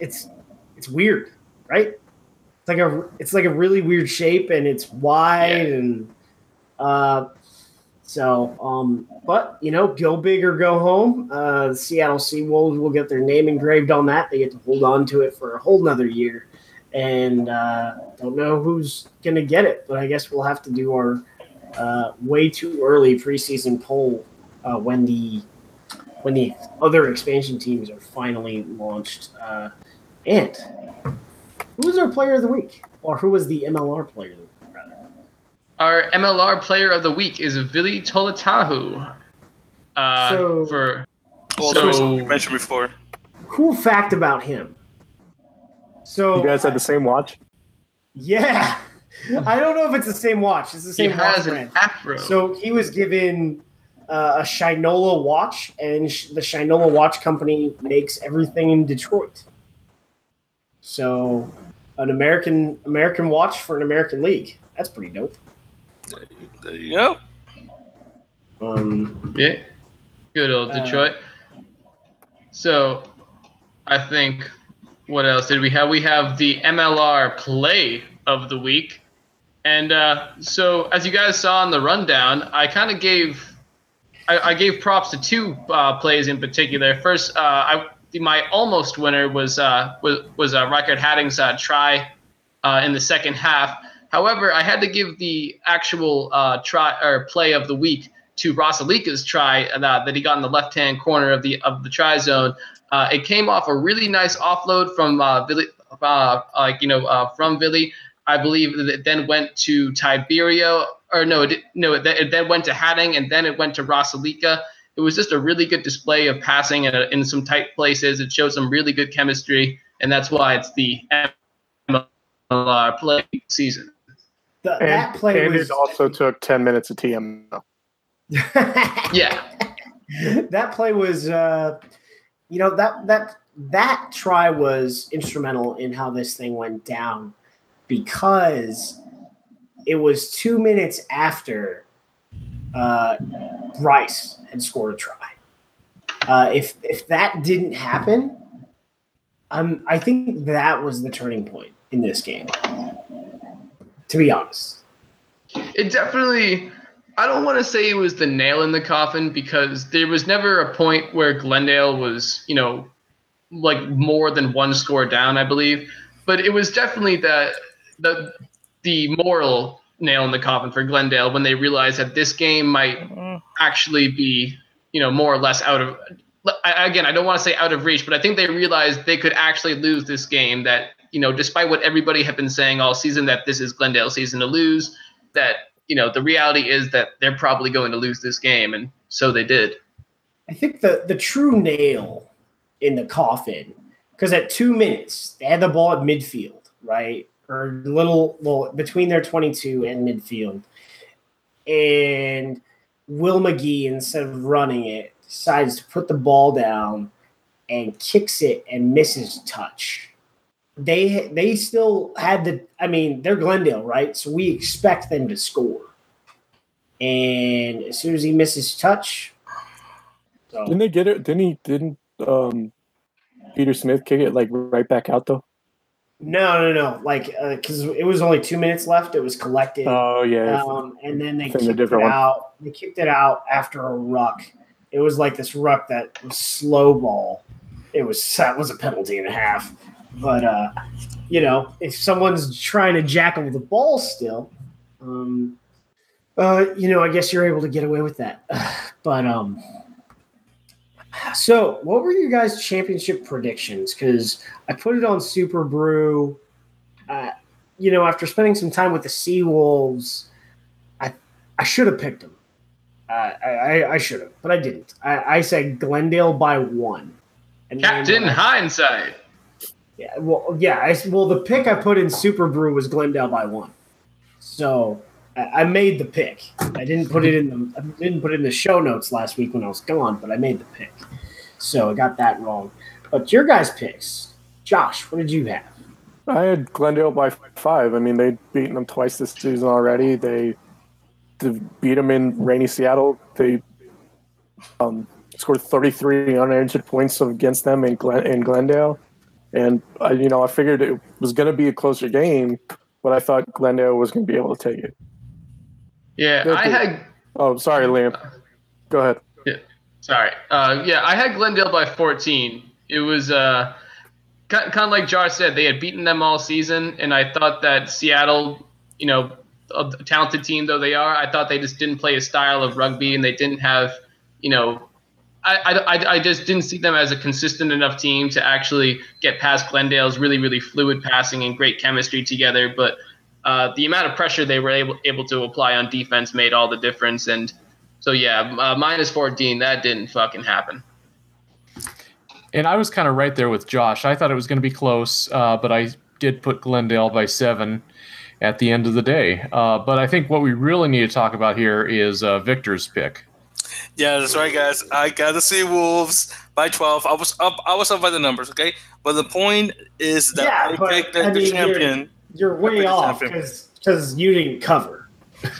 B: it's it's weird, right? It's like a it's like a really weird shape, and it's wide,
C: Yeah.
B: and uh, so um, but you know, go big or go home. Uh, the Seattle Seawolves will get their name engraved on that. They get to hold on to it for a whole nother year, and uh, don't know who's gonna get it, but I guess we'll have to do our uh, way too early preseason poll uh, when the when the other expansion teams are finally launched. Uh, and who was our player of the week, or who was the MLR player of the week? Rather?
C: our MLR player of the week is Vili Toluta'u. Uh,
B: So-
C: for
E: Well, that
C: So-
E: you mentioned before.
B: Cool fact about him. So
D: You guys had the same watch?
B: yeah, I don't know if it's the same watch. It's the
C: he
B: same watch
C: has an
B: brand.
C: afro.
B: So he was given uh, a Shinola watch, and sh- the Shinola watch company makes everything in Detroit. So, an American American watch for an American league. That's pretty dope.
E: There you go.
B: Um,
C: Yeah. Good old
B: Uh,
C: Detroit. so, I think what else did we have? We have the MLR play of the week. And uh, so, as you guys saw in the rundown, I kind of gave I, I gave props to two uh, plays in particular. First, uh, I my almost winner was uh, was was uh, Riekert Hattingh's uh, try uh, in the second half. However, I had to give the actual uh, try or play of the week to Rasileka's try uh, that he got in the left hand corner of the of the try zone. Uh, it came off a really nice offload from uh, Billy, uh, like you know uh, from Billy. I believe that it then went to Tiberio, or no, it, no, it, it then went to Hattingh, and then it went to Rasileka. It was just a really good display of passing in, a, in some tight places. It showed some really good chemistry, and that's why it's the MLR play season.
B: the,
D: And,
B: that play
D: and
B: was
D: it also took 10 minutes of TMO.
C: Yeah,
B: that play was uh, you know that that that try was instrumental in how this thing went down because it was two minutes after uh, Bryce had scored a try. Uh, if if that didn't happen, um, I think that was the turning point in this game. To be honest,
C: it definitely i don't want to say it was the nail in the coffin because there was never a point where glendale was you know like more than one score down i believe but it was definitely the the the moral nail in the coffin for glendale when they realized that this game might mm-hmm. actually be you know more or less out of again i don't want to say out of reach but i think they realized they could actually lose this game that you know despite what everybody had been saying all season that this is glendale season to lose that you know the reality is that they're probably going to lose this game and so they did.
B: I think the the true nail in the coffin because at two minutes they had the ball at midfield, right, or little well between their twenty two and midfield, and Will Magie instead of running it decides to put the ball down and kicks it and misses touch. They they still had the I mean they're Glendale right, so we expect them to score. And as soon as he misses touch, so
D: Didn't they get it? Didn't he? Didn't um, Peter Smith kick it like right back out though?
B: No, no, no. Like, because it was only two minutes left. It was collected,
D: Oh yeah.
B: um, and then they kicked it
D: one.
B: out. They kicked it out after a ruck. It was like this ruck that was slow ball. It was that was a penalty and a half. But uh, you know, if someone's trying to jackal the ball still, um, uh, you know, I guess you're able to get away with that. But um, so what were your guys' championship predictions? Because I put it on Superbru. Uh, you know, after spending some time with the Seawolves, I I should have picked them. Uh, I, I, I should have, but I didn't. I, I said Glendale by one. And
C: captain
B: I-
C: hindsight
B: yeah, well, yeah. I, well, the pick I put in Superbru was Glendale by one. So I, I made the pick. I didn't put it in the I didn't put it in the show notes last week when I was gone, but I made the pick. So I got that wrong. But your guys' picks, Josh, what did you have?
D: I had Glendale by five. I mean, they'd beaten them twice this season already. They, they beat them in rainy Seattle. They um, scored 33 unanswered points against them in, Glen, in Glendale. And, uh, you know, I figured it was going to be a closer game, but I thought Glendale was going to be able to take it.
C: Yeah, I had
D: Oh, sorry, Liam. Go ahead.
C: Yeah, Sorry. Uh, yeah, I had Glendale by 14. It was uh, kind, kind of like Jar said, they had beaten them all season, and I thought that Seattle, you know, a talented team though they are, I thought they just didn't play a style of rugby, and they didn't have, you know, I, I, I just didn't see them as a consistent enough team to actually get past Glendale's really, really fluid passing and great chemistry together. But uh, the amount of pressure they were able, able to apply on defense made all the difference. And so, yeah, uh, minus 14, that didn't fucking happen.
A: And I was kind of right there with Josh. I thought it was going to be close, uh, but I did put Glendale by seven at the end of the day. Uh, but I think what we really need to talk about here is uh, Victor's pick.
E: Yeah, that's right, guys. I got the Sea Wolves by 12. I was up. I was up by the numbers, okay. But the point is that
B: Yeah,
E: I picked the,
B: I
E: the
B: mean,
E: champion.
B: You're way off because you didn't cover.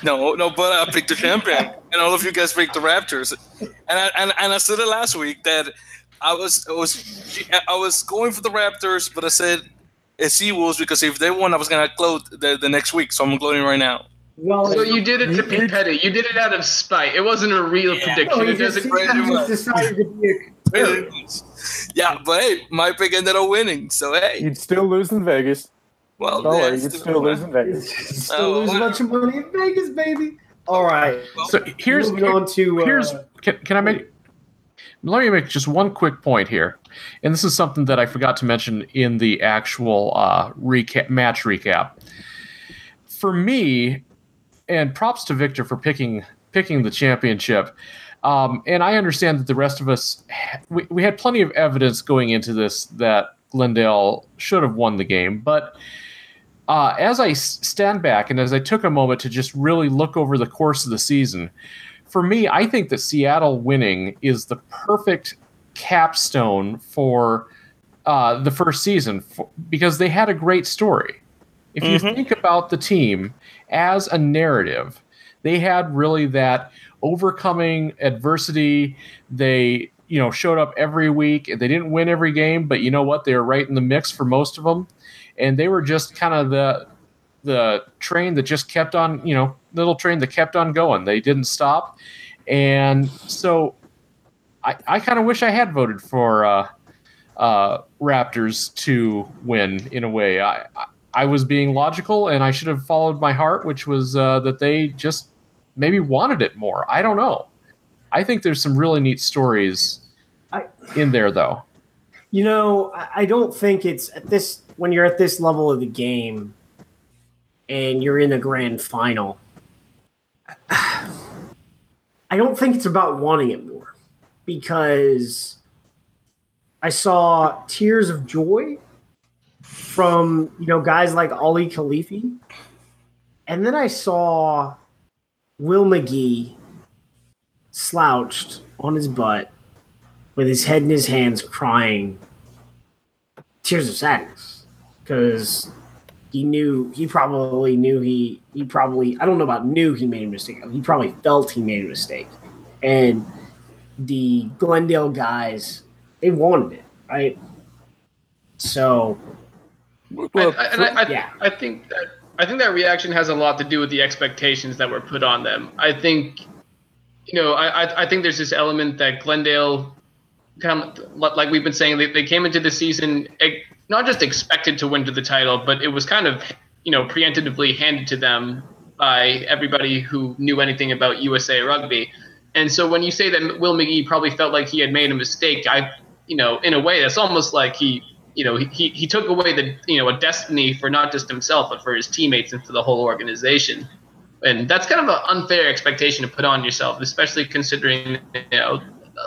E: No, no, but I picked the champion, and all of you guys picked the Raptors. And I and, and I said it last week that I was I was I was going for the Raptors, but I said it's Sea Wolves because if they won, I was gonna gloat the, the next week. So I'm gloating right now.
B: Well,
C: So you did it to be petty. You did it out of spite. It wasn't a real
E: Yeah.
C: prediction.
B: no,
C: it
B: he just,
C: doesn't.
B: he
E: great
B: just decided to be a
E: yeah, but hey, my pick ended up winning. So hey,
D: You'd still lose in Vegas.
E: Well,
D: Don't
E: yeah,
D: you'd still lose in Vegas.
B: Still
E: Oh,
B: lose a bunch of money in Vegas, baby. All right.
A: So here's
B: moving on to uh,
A: here's can, can I make let me make just one quick point here, and this is something that I forgot to mention in the actual uh, recap match recap. For me, and props to Victor for picking picking the championship. Um, and I understand that the rest of us we, we had plenty of evidence going into this that Glendale should have won the game, but uh, as I stand back and as I took a moment to just really look over the course of the season, for me, I think that Seattle winning is the perfect capstone for uh, the first season for, because they had a great story. If you
E: Mhm.
A: think about the team as a narrative, they had really that overcoming adversity. They, you know, showed up every week. They didn't win every game, but you know what? They were right in the mix for most of them, and they were just kind of the the train that just kept on, you know, little train that kept on going. They didn't stop, and so I, I kind of wish I had voted for uh, uh, Raptors to win in a way. I, I I was being logical, and I should have followed my heart, which was uh, that they just maybe wanted it more. I don't know. I think there's some really neat stories
B: I-
A: in there, though.
B: You know, I I don't think it's at this when you're at this level of the game and you're in a grand final. I don't think it's about wanting it more because I saw tears of joy from you know guys like Ali Kilifi, and then I saw Will Magie slouched on his butt with his head in his hands crying tears of sadness because he knew he probably knew he he probably I don't know about knew he made a mistake. He probably felt he made a mistake. And the Glendale guys, they wanted it, right? So
C: I,
D: Well,
C: I, and I, I,
B: yeah.
C: I think that I think that reaction has a lot to do with the expectations that were put on them. I think, you know, I I, I think there's this element that Glendale, kind of like we've been saying, they, they came into the season eh, not just expected to win to the title, but it was kind of you know preemptively handed to them by everybody who knew anything about USA Rugby. And so when you say that Will Magie probably felt like he had made a mistake, I, you know, in a way, that's almost like he, you know, he, he took away the, you know, a destiny for not just himself, but for his teammates and for the whole organization. And that's kind of an unfair expectation to put on yourself, especially considering, you know,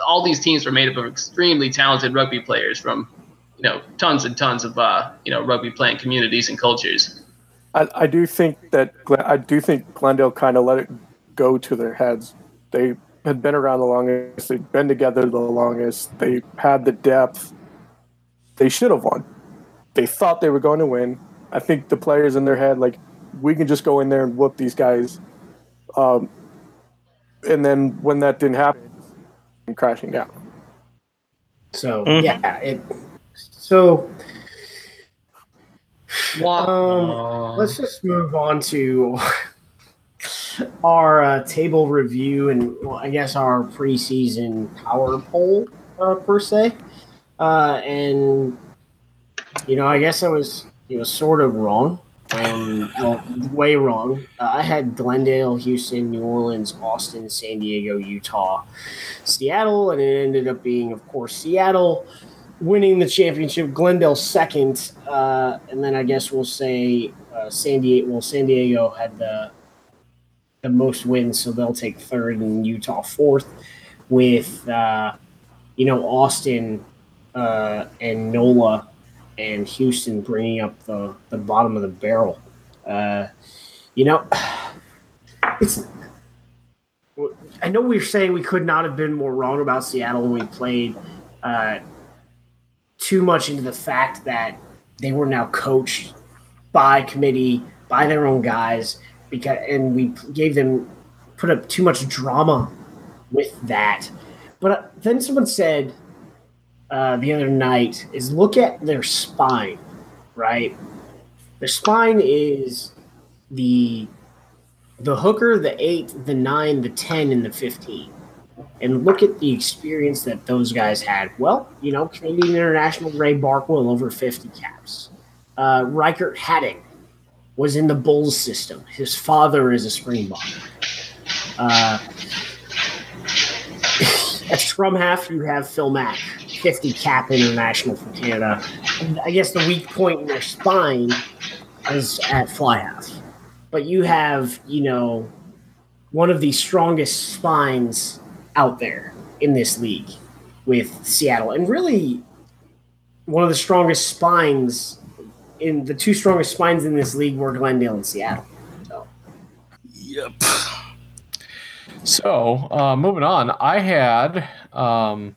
C: all these teams were made up of extremely talented rugby players from, you know, tons and tons of, uh, you know, rugby playing communities and cultures.
D: I, I do think that I do think Glendale kind of let it go to their heads. They had been around the longest. They'd been together the longest. They had the depth. They should have won. They thought they were going to win. I think the players in their head, like, we can just go in there and whoop these guys. Um, and then when that didn't happen, I'm crashing down.
B: So
E: Mhm.
B: yeah, it. So Um, let's just move on to our uh, table review and well, I guess our preseason power poll uh, per se. Uh, and you know, I guess I was you know sort of wrong. Um, well, way wrong. Uh, I had Glendale, Houston, New Orleans, Austin, San Diego, Utah, Seattle, and it ended up being, of course, Seattle winning the championship. Glendale second, uh, and then I guess we'll say uh, San Diego. Well, San Diego had the the most wins, so they'll take third, and Utah fourth, with uh, you know Austin uh, and NOLA and Houston bringing up the the bottom of the barrel. Uh, you know, it's. I know we are saying we could not have been more wrong about Seattle when we played uh, too much into the fact that they were now coached by committee by their own guys because and we gave them put up too much drama with that. But then someone said uh, the other night is look at their spine right? Their spine is the the hooker the eight the nine the 10 and the 15 and look at the experience that those guys had. Well, you know, Canadian International Ray Barkwell over 50 caps. Uh, Riekert Hattingh was in the Bulls system. His father is a Springbok. Uh, at scrum half, you have Phil Mack, 50 cap international for Canada. And I guess the weak point in their spine is at fly half. But you have, you know, one of the strongest spines out there in this league with Seattle, and really one of the strongest spines in the two strongest spines in this league were Glendale and Seattle. So
E: Yep.
A: So, uh, moving on, I had um,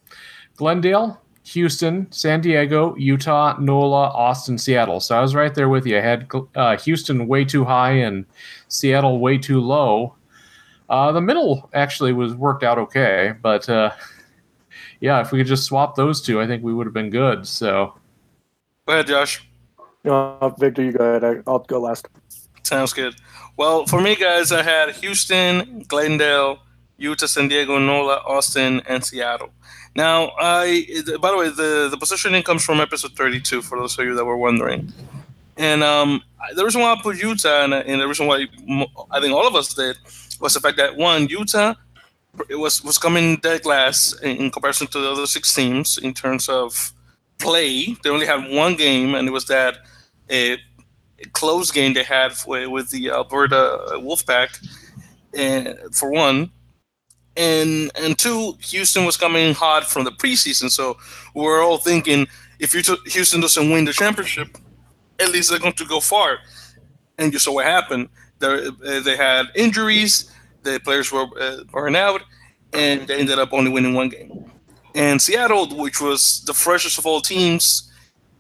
A: Glendale, Houston, San Diego, Utah, NOLA, Austin, Seattle. So I was right there with you. I had uh, Houston way too high and Seattle way too low. Uh, the middle actually was worked out okay, but uh, yeah, if we could just swap those two, I think we would have been good. So
E: Go ahead, Josh.
D: Uh, Victor, you go ahead. I, I'll go last.
E: Sounds good. Well, for me, guys, I had Houston, Glendale, Utah, San Diego, NOLA, Austin, and Seattle. Now, I by the way, the the positioning comes from episode 32 for those of you that were wondering. And um, the reason why I put Utah and, and the reason why I think all of us did was the fact that one, Utah it was was coming dead last in, in comparison to the other six teams in terms of play. They only had one game, and it was that a, a close game they had with, with the Alberta Wolfpack, and for one, and and two, Houston was coming hot from the preseason, so we're all thinking if Houston doesn't win the championship, at least they're going to go far. And you saw what happened. They they had injuries, the players were uh, burned out, and they ended up only winning one game. And Seattle, which was the freshest of all teams,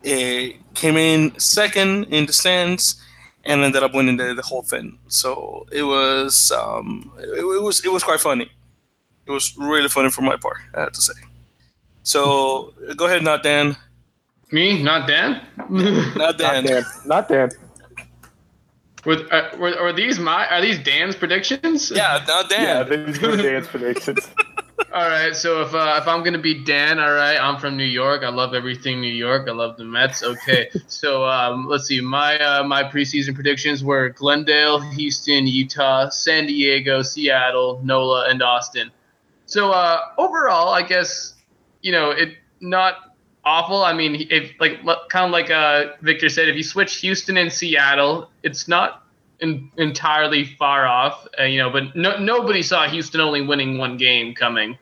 E: uh, came in second in the stands and ended up winning the, the whole thing. So it was um, it, it was it was quite funny. It was really funny for my part, I have to say. So go ahead, not Dan.
C: Me, not Dan.
E: Not
D: Not
E: Dan.
D: Dan. Not Dan.
C: Were, uh, were, are these my are these Dan's predictions?
E: Yeah, not
D: Yeah, these were Dan's predictions.
C: All right. So if uh, if I'm gonna be Dan, all right, I'm from New York. I love everything New York. I love the Mets. Okay. so um, let's see. My uh, my preseason predictions were Glendale, Houston, Utah, San Diego, Seattle, NOLA, and Austin. So uh, overall, I guess you know it not awful. I mean, if like kind of like uh, Victor said, if you switch Houston and Seattle, it's not in, entirely far off. Uh, you know, but no, nobody saw Houston only winning one game coming,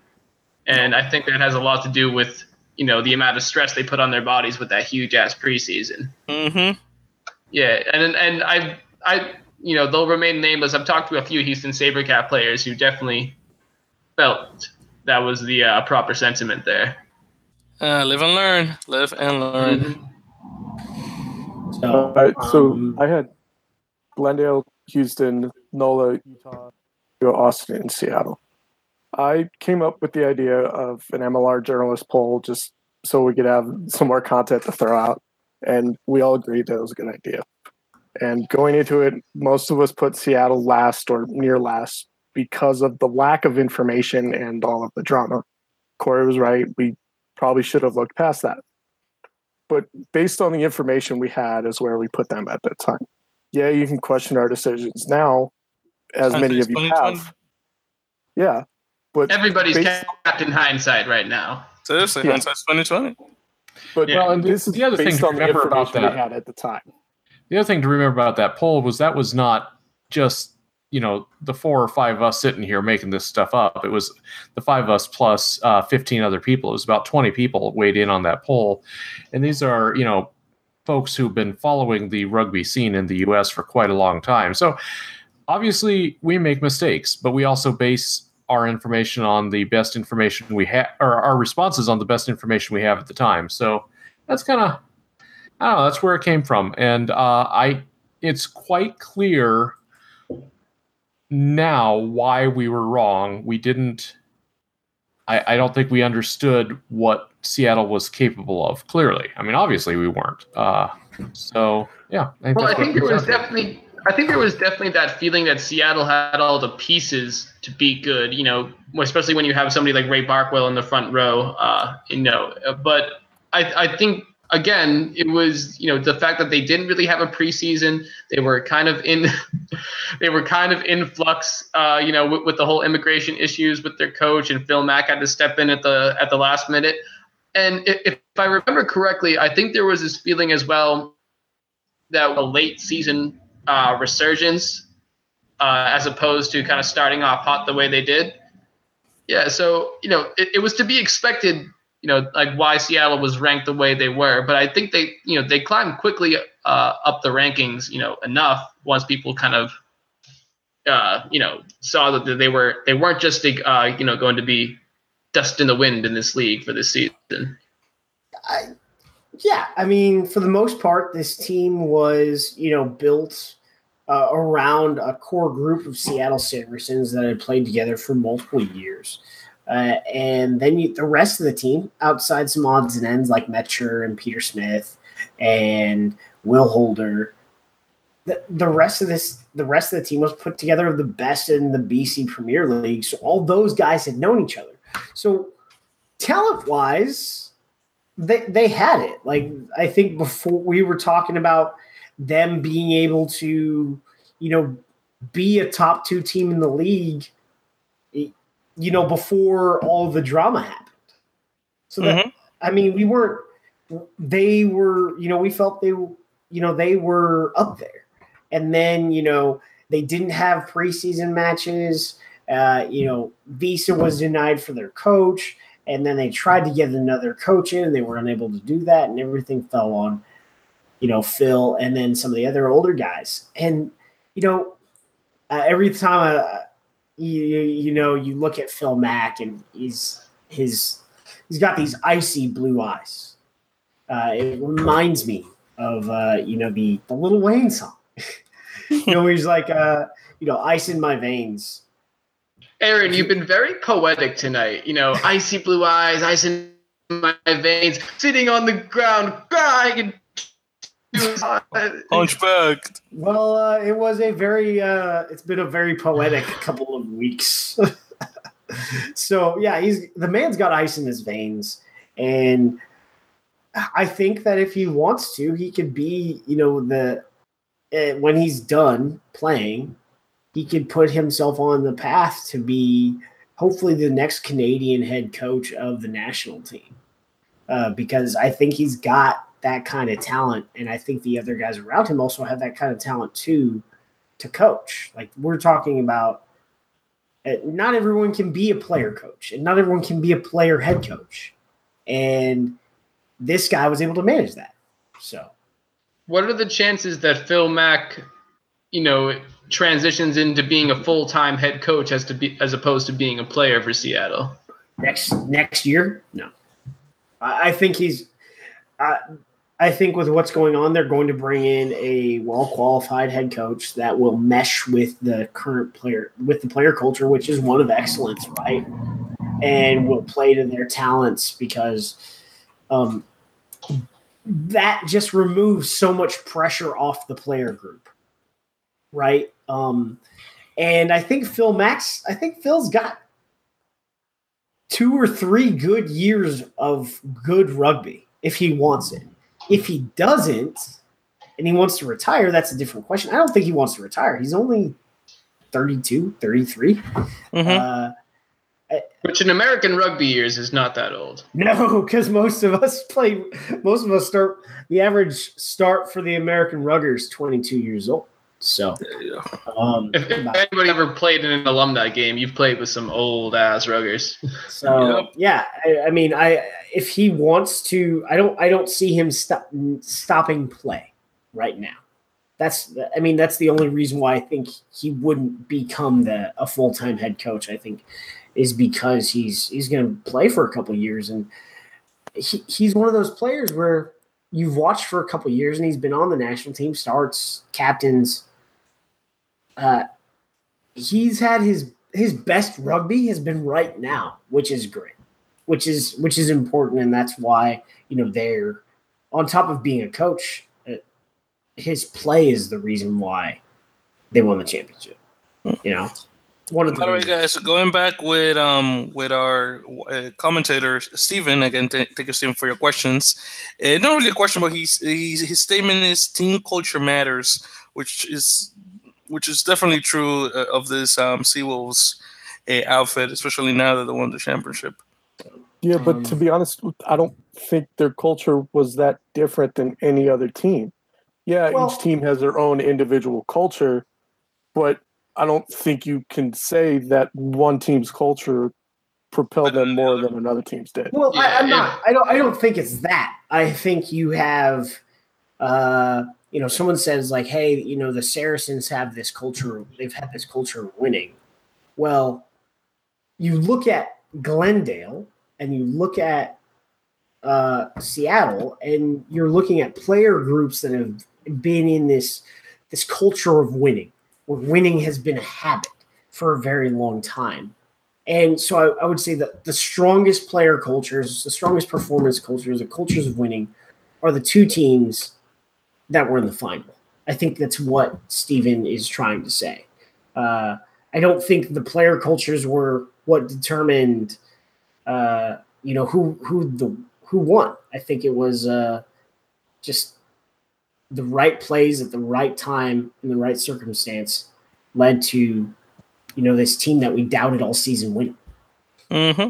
C: and I think that has a lot to do with you know the amount of stress they put on their bodies with that huge ass preseason.
E: Mm-hmm.
C: Yeah, and and I I you know they'll remain nameless. I've talked to a few Houston SaberCat players who definitely felt that was the uh, proper sentiment there.
E: Uh, live and learn. Live and learn.
C: Mhm.
B: So,
D: Uh, so
B: um,
D: I had Glendale, Houston, NOLA, Utah, Austin, and Seattle. I came up with the idea of an MLR journalist poll just so we could have some more content to throw out, and we all agreed that it was a good idea. And going into it, most of us put Seattle last or near last because of the lack of information and all of the drama. Corey was right. We probably should have looked past that. But based on the information we had, is where we put them at that time. Yeah, you can question our decisions now, as many of you have. Yeah, but
C: Everybody's
D: Based-
C: Captain Hindsight right now.
E: Seriously,
D: Yeah.
E: hindsight's 2020.
D: but
C: Yeah.
A: Well, and
D: this is
A: the other thing to remember about that-
D: we had at the time.
A: The other thing to remember about that poll was that was not just you know the four or five of us sitting here making this stuff up. It was the five of us plus uh, fifteen other people. It was about twenty people weighed in on that poll, and these are you know folks who've been following the rugby scene in the U.S. for quite a long time. So obviously we make mistakes, but we also base our information on the best information we have, or our responses on the best information we have at the time. So that's kind of I don't know. That's where it came from, and uh, I. It's quite clear now why we were wrong. We didn't. I, I don't think we understood what Seattle was capable of. Clearly, I mean, obviously we weren't. Uh, so yeah. I
C: Well, I think there
A: it
C: was
A: comes down to.
C: definitely, I think there was definitely that feeling that Seattle had all the pieces to be good. You know, especially when you have somebody like Ray Barkwell in the front row. Uh, you know, but I, I think again, it was you know the fact that they didn't really have a preseason. They were kind of in, they were kind of in flux. Uh, you know, with, with the whole immigration issues with their coach and Phil Mack had to step in at the at the last minute. And if, if I remember correctly, I think there was this feeling as well that a late season uh, resurgence uh, as opposed to kind of starting off hot the way they did. Yeah, so you know it, it was to be expected. You know, like why Seattle was ranked the way they were, but I think they, you know, they climbed quickly uh, up the rankings. You know, enough once people kind of, uh, you know, saw that they were they weren't just uh, you know going to be dust in the wind in this league for this season.
B: I, yeah, I mean, for the most part, this team was, you know, built uh, around a core group of Seattle Saracens that had played together for multiple years. Uh, and then you, the rest of the team, outside some odds and ends like Metcher and Peter Smith and Will Holder, the, the rest of this, the rest of the team was put together of the best in the BC Premier League. So all those guys had known each other. So talent wise, they they had it. Like I think before we were talking about them being able to, you know, be a top two team in the league, you know, before all the drama happened. So that I mean, we weren't. They were, you know, we felt they, you know, they were up there, and then you know they didn't have preseason matches. Uh, you know, Visa was denied for their coach and then they tried to get another coach in and they were unable to do that and everything fell on you know phil and then some of the other older guys and you know uh, every time uh, you, you know you look at phil mack and he's his he's got these icy blue eyes uh, it reminds me of uh, you know the the little wayne song you know he's like uh, you know ice in my veins
C: Aaron, you've been very poetic tonight. You know, icy blue eyes, ice in my veins, sitting on the ground, crying. And
E: Hunchback.
B: Well, uh, it was a very, uh, it's been a very poetic couple of weeks. so yeah, he's the man's got ice in his veins, and I think that if he wants to, he could be, you know, the uh, when he's done playing, he could put himself on the path to be hopefully the next Canadian head coach of the national team, uh, because I think he's got that kind of talent, and I think the other guys around him also have that kind of talent too to coach. Like we're talking about, uh, not everyone can be a player coach, and not everyone can be a player head coach, and this guy was able to manage that. So
C: what are the chances that Phil Mack you know, transitions into being a full time head coach as to be as opposed to being a player for Seattle.
B: Next next year, no. I, I think he's. I, I think with what's going on, they're going to bring in a well qualified head coach that will mesh with the current player with the player culture, which is one of excellence, right? And will play to their talents because um, that just removes so much pressure off the player group, right? Um, and I think Phil Max, I think Phil's got two or three good years of good rugby if he wants it. If he doesn't and he wants to retire, that's a different question. I don't think he wants to retire. He's only 32, 33.
E: Mm-hmm.
B: Uh,
C: Which in American rugby years is not that old.
B: no, because most of us play, most of us start, the average start for the American ruggers 22 years old. So, um,
C: If, if anybody ever played in an alumni game, you've played with some old ass ruggers.
B: So
E: Yep.
B: yeah, I, I mean, I if he wants to, I don't, I don't see him stop, stopping play right now. That's, I mean, that's the only reason why I think he wouldn't become the a full time head coach. I think is because he's he's going to play for a couple years, and he, he's one of those players where you've watched for a couple years, and he's been on the national team, starts, captains. Uh, he's had his his best rugby has been right now, which is great, which is which is important, and that's why you know they're on top of being a coach. Uh, his play is the reason why they won the championship. You know, one of the
E: By the way, guys, going back with um with our uh, commentator Stephen again. Th- thank you, Stephen, for your questions. Uh, not really a question, but he's, he's his statement is team culture matters, which is which is definitely true uh, of this um Seawolves uh, outfit, especially now that they won the championship.
D: Yeah, but
B: Um,
D: to be honest, I don't think their culture was that different than any other team. Yeah,
B: Well-
D: each team has their own individual culture, but I don't think you can say that one team's culture propelled them more than another team's did.
B: Well, I,
C: Yeah,
B: I'm
C: yeah.
B: not. I don't. I don't think it's that. I think you have, uh, you know, someone says like, "Hey, you know, the Saracens have this culture. They've had this culture of winning." Well, you look at Glendale and you look at uh, Seattle, and you're looking at player groups that have been in this this culture of winning, where winning has been a habit for a very long time. And so I, I would say that the strongest player cultures, the strongest performance cultures, the cultures of winning are the two teams that were in the final. I think that's what Steven is trying to say. Uh, I don't think the player cultures were what determined, uh, you know, who who the who won. I think it was uh, just the right plays at the right time in the right circumstance led to, you know, this team that we doubted all season winning.
E: Mm-hmm.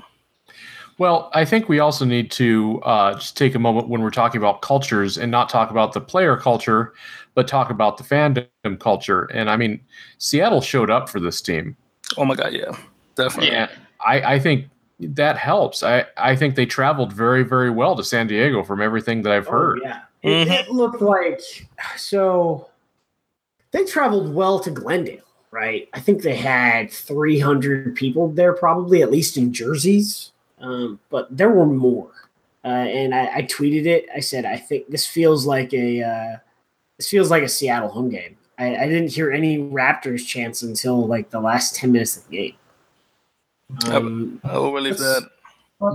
A: Well, I think we also need to uh, just take a moment when we're talking about cultures and not talk about the player culture, but talk about the fandom culture. And I mean, Seattle showed up for this team.
E: Oh my god, yeah, definitely.
C: Yeah.
A: I, I think that helps. I, I think they traveled very, very well to San Diego from everything that I've heard.
B: Oh, yeah. It, it looked like so they traveled well to Glendale, right? I think they had 300 people there, probably at least in jerseys, um, but there were more. Uh, and I, I tweeted it. I said, I think this feels like a uh, this feels like a Seattle home game. I, I didn't hear any Raptors chants until like the last 10 minutes of the game. Um,
E: I will believe
B: Let's-
E: that.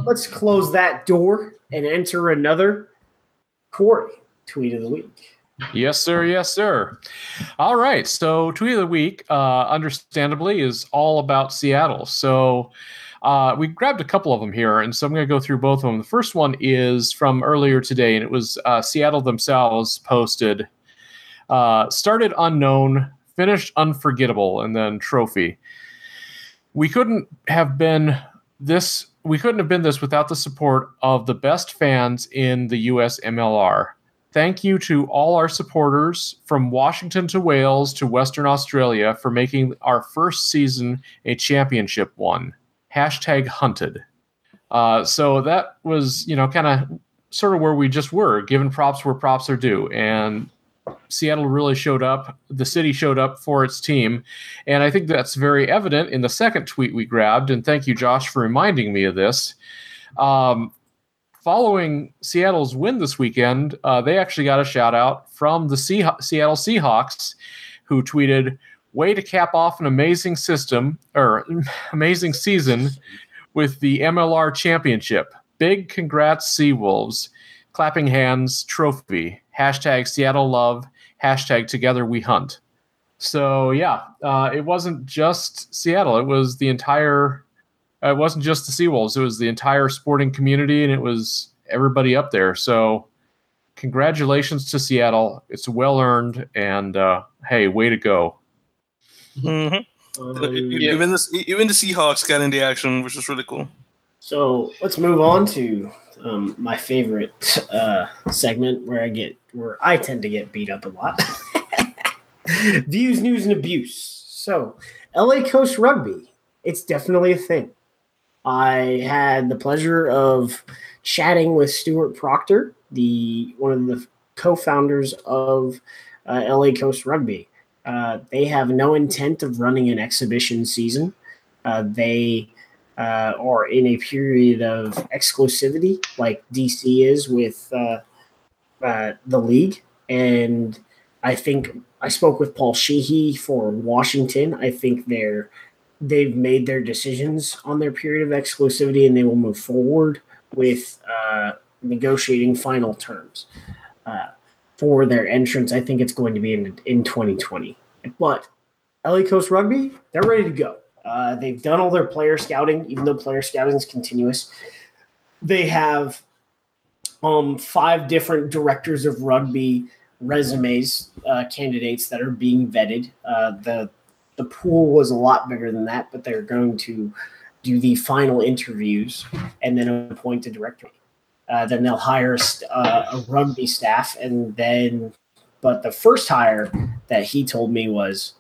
B: let's close that door and enter another Corey tweet of the week.
A: Yes, sir. Yes, sir. All right. So, tweet of the week, uh, understandably, is all about Seattle. So, uh, we grabbed a couple of them here, and so I'm going to go through both of them. The first one is from earlier today, and it was uh, Seattle themselves posted. Uh, started unknown, finished unforgettable, and then trophy. We couldn't have been this. We couldn't have been this without the support of the best fans in the U.S. MLR. Thank you to all our supporters from Washington to Wales to Western Australia for making our first season a championship one. Hashtag hunted. Uh, so that was, you know, kind of sort of where we just were, given props where props are due. And Seattle really showed up. The city showed up for its team. And I think that's very evident in the second tweet we grabbed. And thank you, Josh, for reminding me of this. Um, following Seattle's win this weekend, uh, they actually got a shout out from the Seah- Seattle Seahawks, who tweeted, Way to cap off an amazing system or amazing season with the MLR championship. Big congrats, Seawolves. Clapping hands, trophy. Hashtag Seattle love. Hashtag together we hunt. So yeah, uh, it wasn't just Seattle. It was the entire. Uh, it wasn't just the Seawolves. It was the entire sporting community, and it was everybody up there. So congratulations to Seattle. It's well earned, and uh, hey, way to go.
E: Mm-hmm.
B: Um,
C: Yeah.
E: Even the even the Seahawks got in the action, which was really cool.
B: So let's move on to um, my favorite uh, segment where I get where I tend to get beat up a lot. Views, news, and abuse. So LA Coast Rugby, it's definitely a thing. I had the pleasure of chatting with Stuart Proctor, the one of the co-founders of uh, LA Coast Rugby. Uh, they have no intent of running an exhibition season. Uh, they uh, or in a period of exclusivity like DC is with uh, uh, the league. And I think I spoke with Paul Sheehy for Washington. I think they're they've made their decisions on their period of exclusivity and they will move forward with uh, negotiating final terms uh, for their entrance. I think it's going to be in in 2020. But LA Coast Rugby, they're ready to go. Uh, they've done all their player scouting, even though player scouting is continuous. They have um, five different directors of rugby resumes, uh, candidates that are being vetted. Uh, the the pool was a lot bigger than that, but they're going to do the final interviews and then appoint a director. Uh, then they'll hire a uh, a rugby staff, and then, but the first hire that he told me was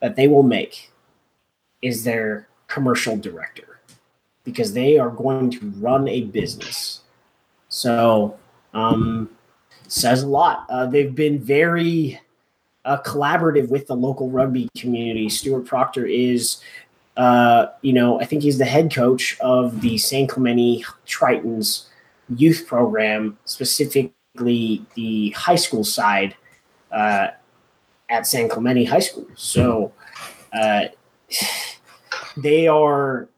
B: that they will make is their commercial director because they are going to run a business. So, um, says a lot. Uh, they've been very uh, collaborative with the local rugby community. Stuart Proctor is, uh, you know, I think he's the head coach of the San Clemente Tritons youth program, specifically the high school side uh, at San Clemente High School. So uh, they are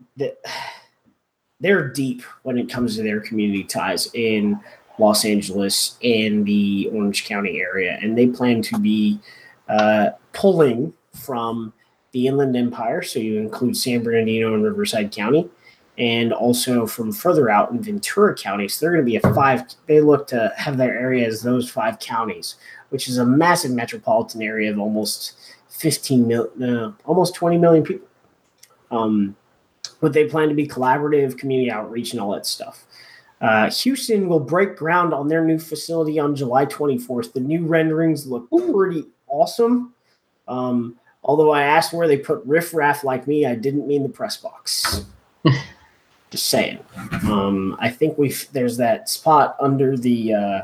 B: they're deep when it comes to their community ties in Los Angeles and the Orange County area, and they plan to be uh, pulling from the Inland Empire. So you include San Bernardino and Riverside County, and also from further out in Ventura County. So they're going to be a five. They look to have their area as those five counties, which is a massive metropolitan area of almost 15 million, uh, almost 20 million people. Um, but they plan to be collaborative, community outreach, and all that stuff. Uh, Houston will break ground on their new facility on July 24th. The new renderings look pretty awesome. Um, although I asked where they put riffraff like me, I didn't mean the press box. Just saying. Um, I think we there's that spot under the uh,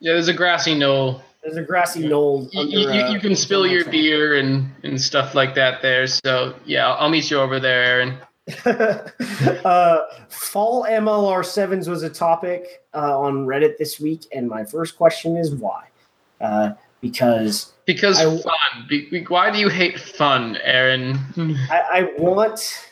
C: Yeah, there's a grassy knoll.
B: There's a grassy knoll.
C: You,
B: Under,
C: you, you-
B: uh,
C: you can spill your beer and, and stuff like that there. So yeah, I'll meet you over there, Aaron.
B: uh, fall MLR sevens was a topic uh, on Reddit this week, and my first question is why? Uh, because
C: Because
B: I-
C: fun. Be- why do you hate fun, Aaron?
B: I, I want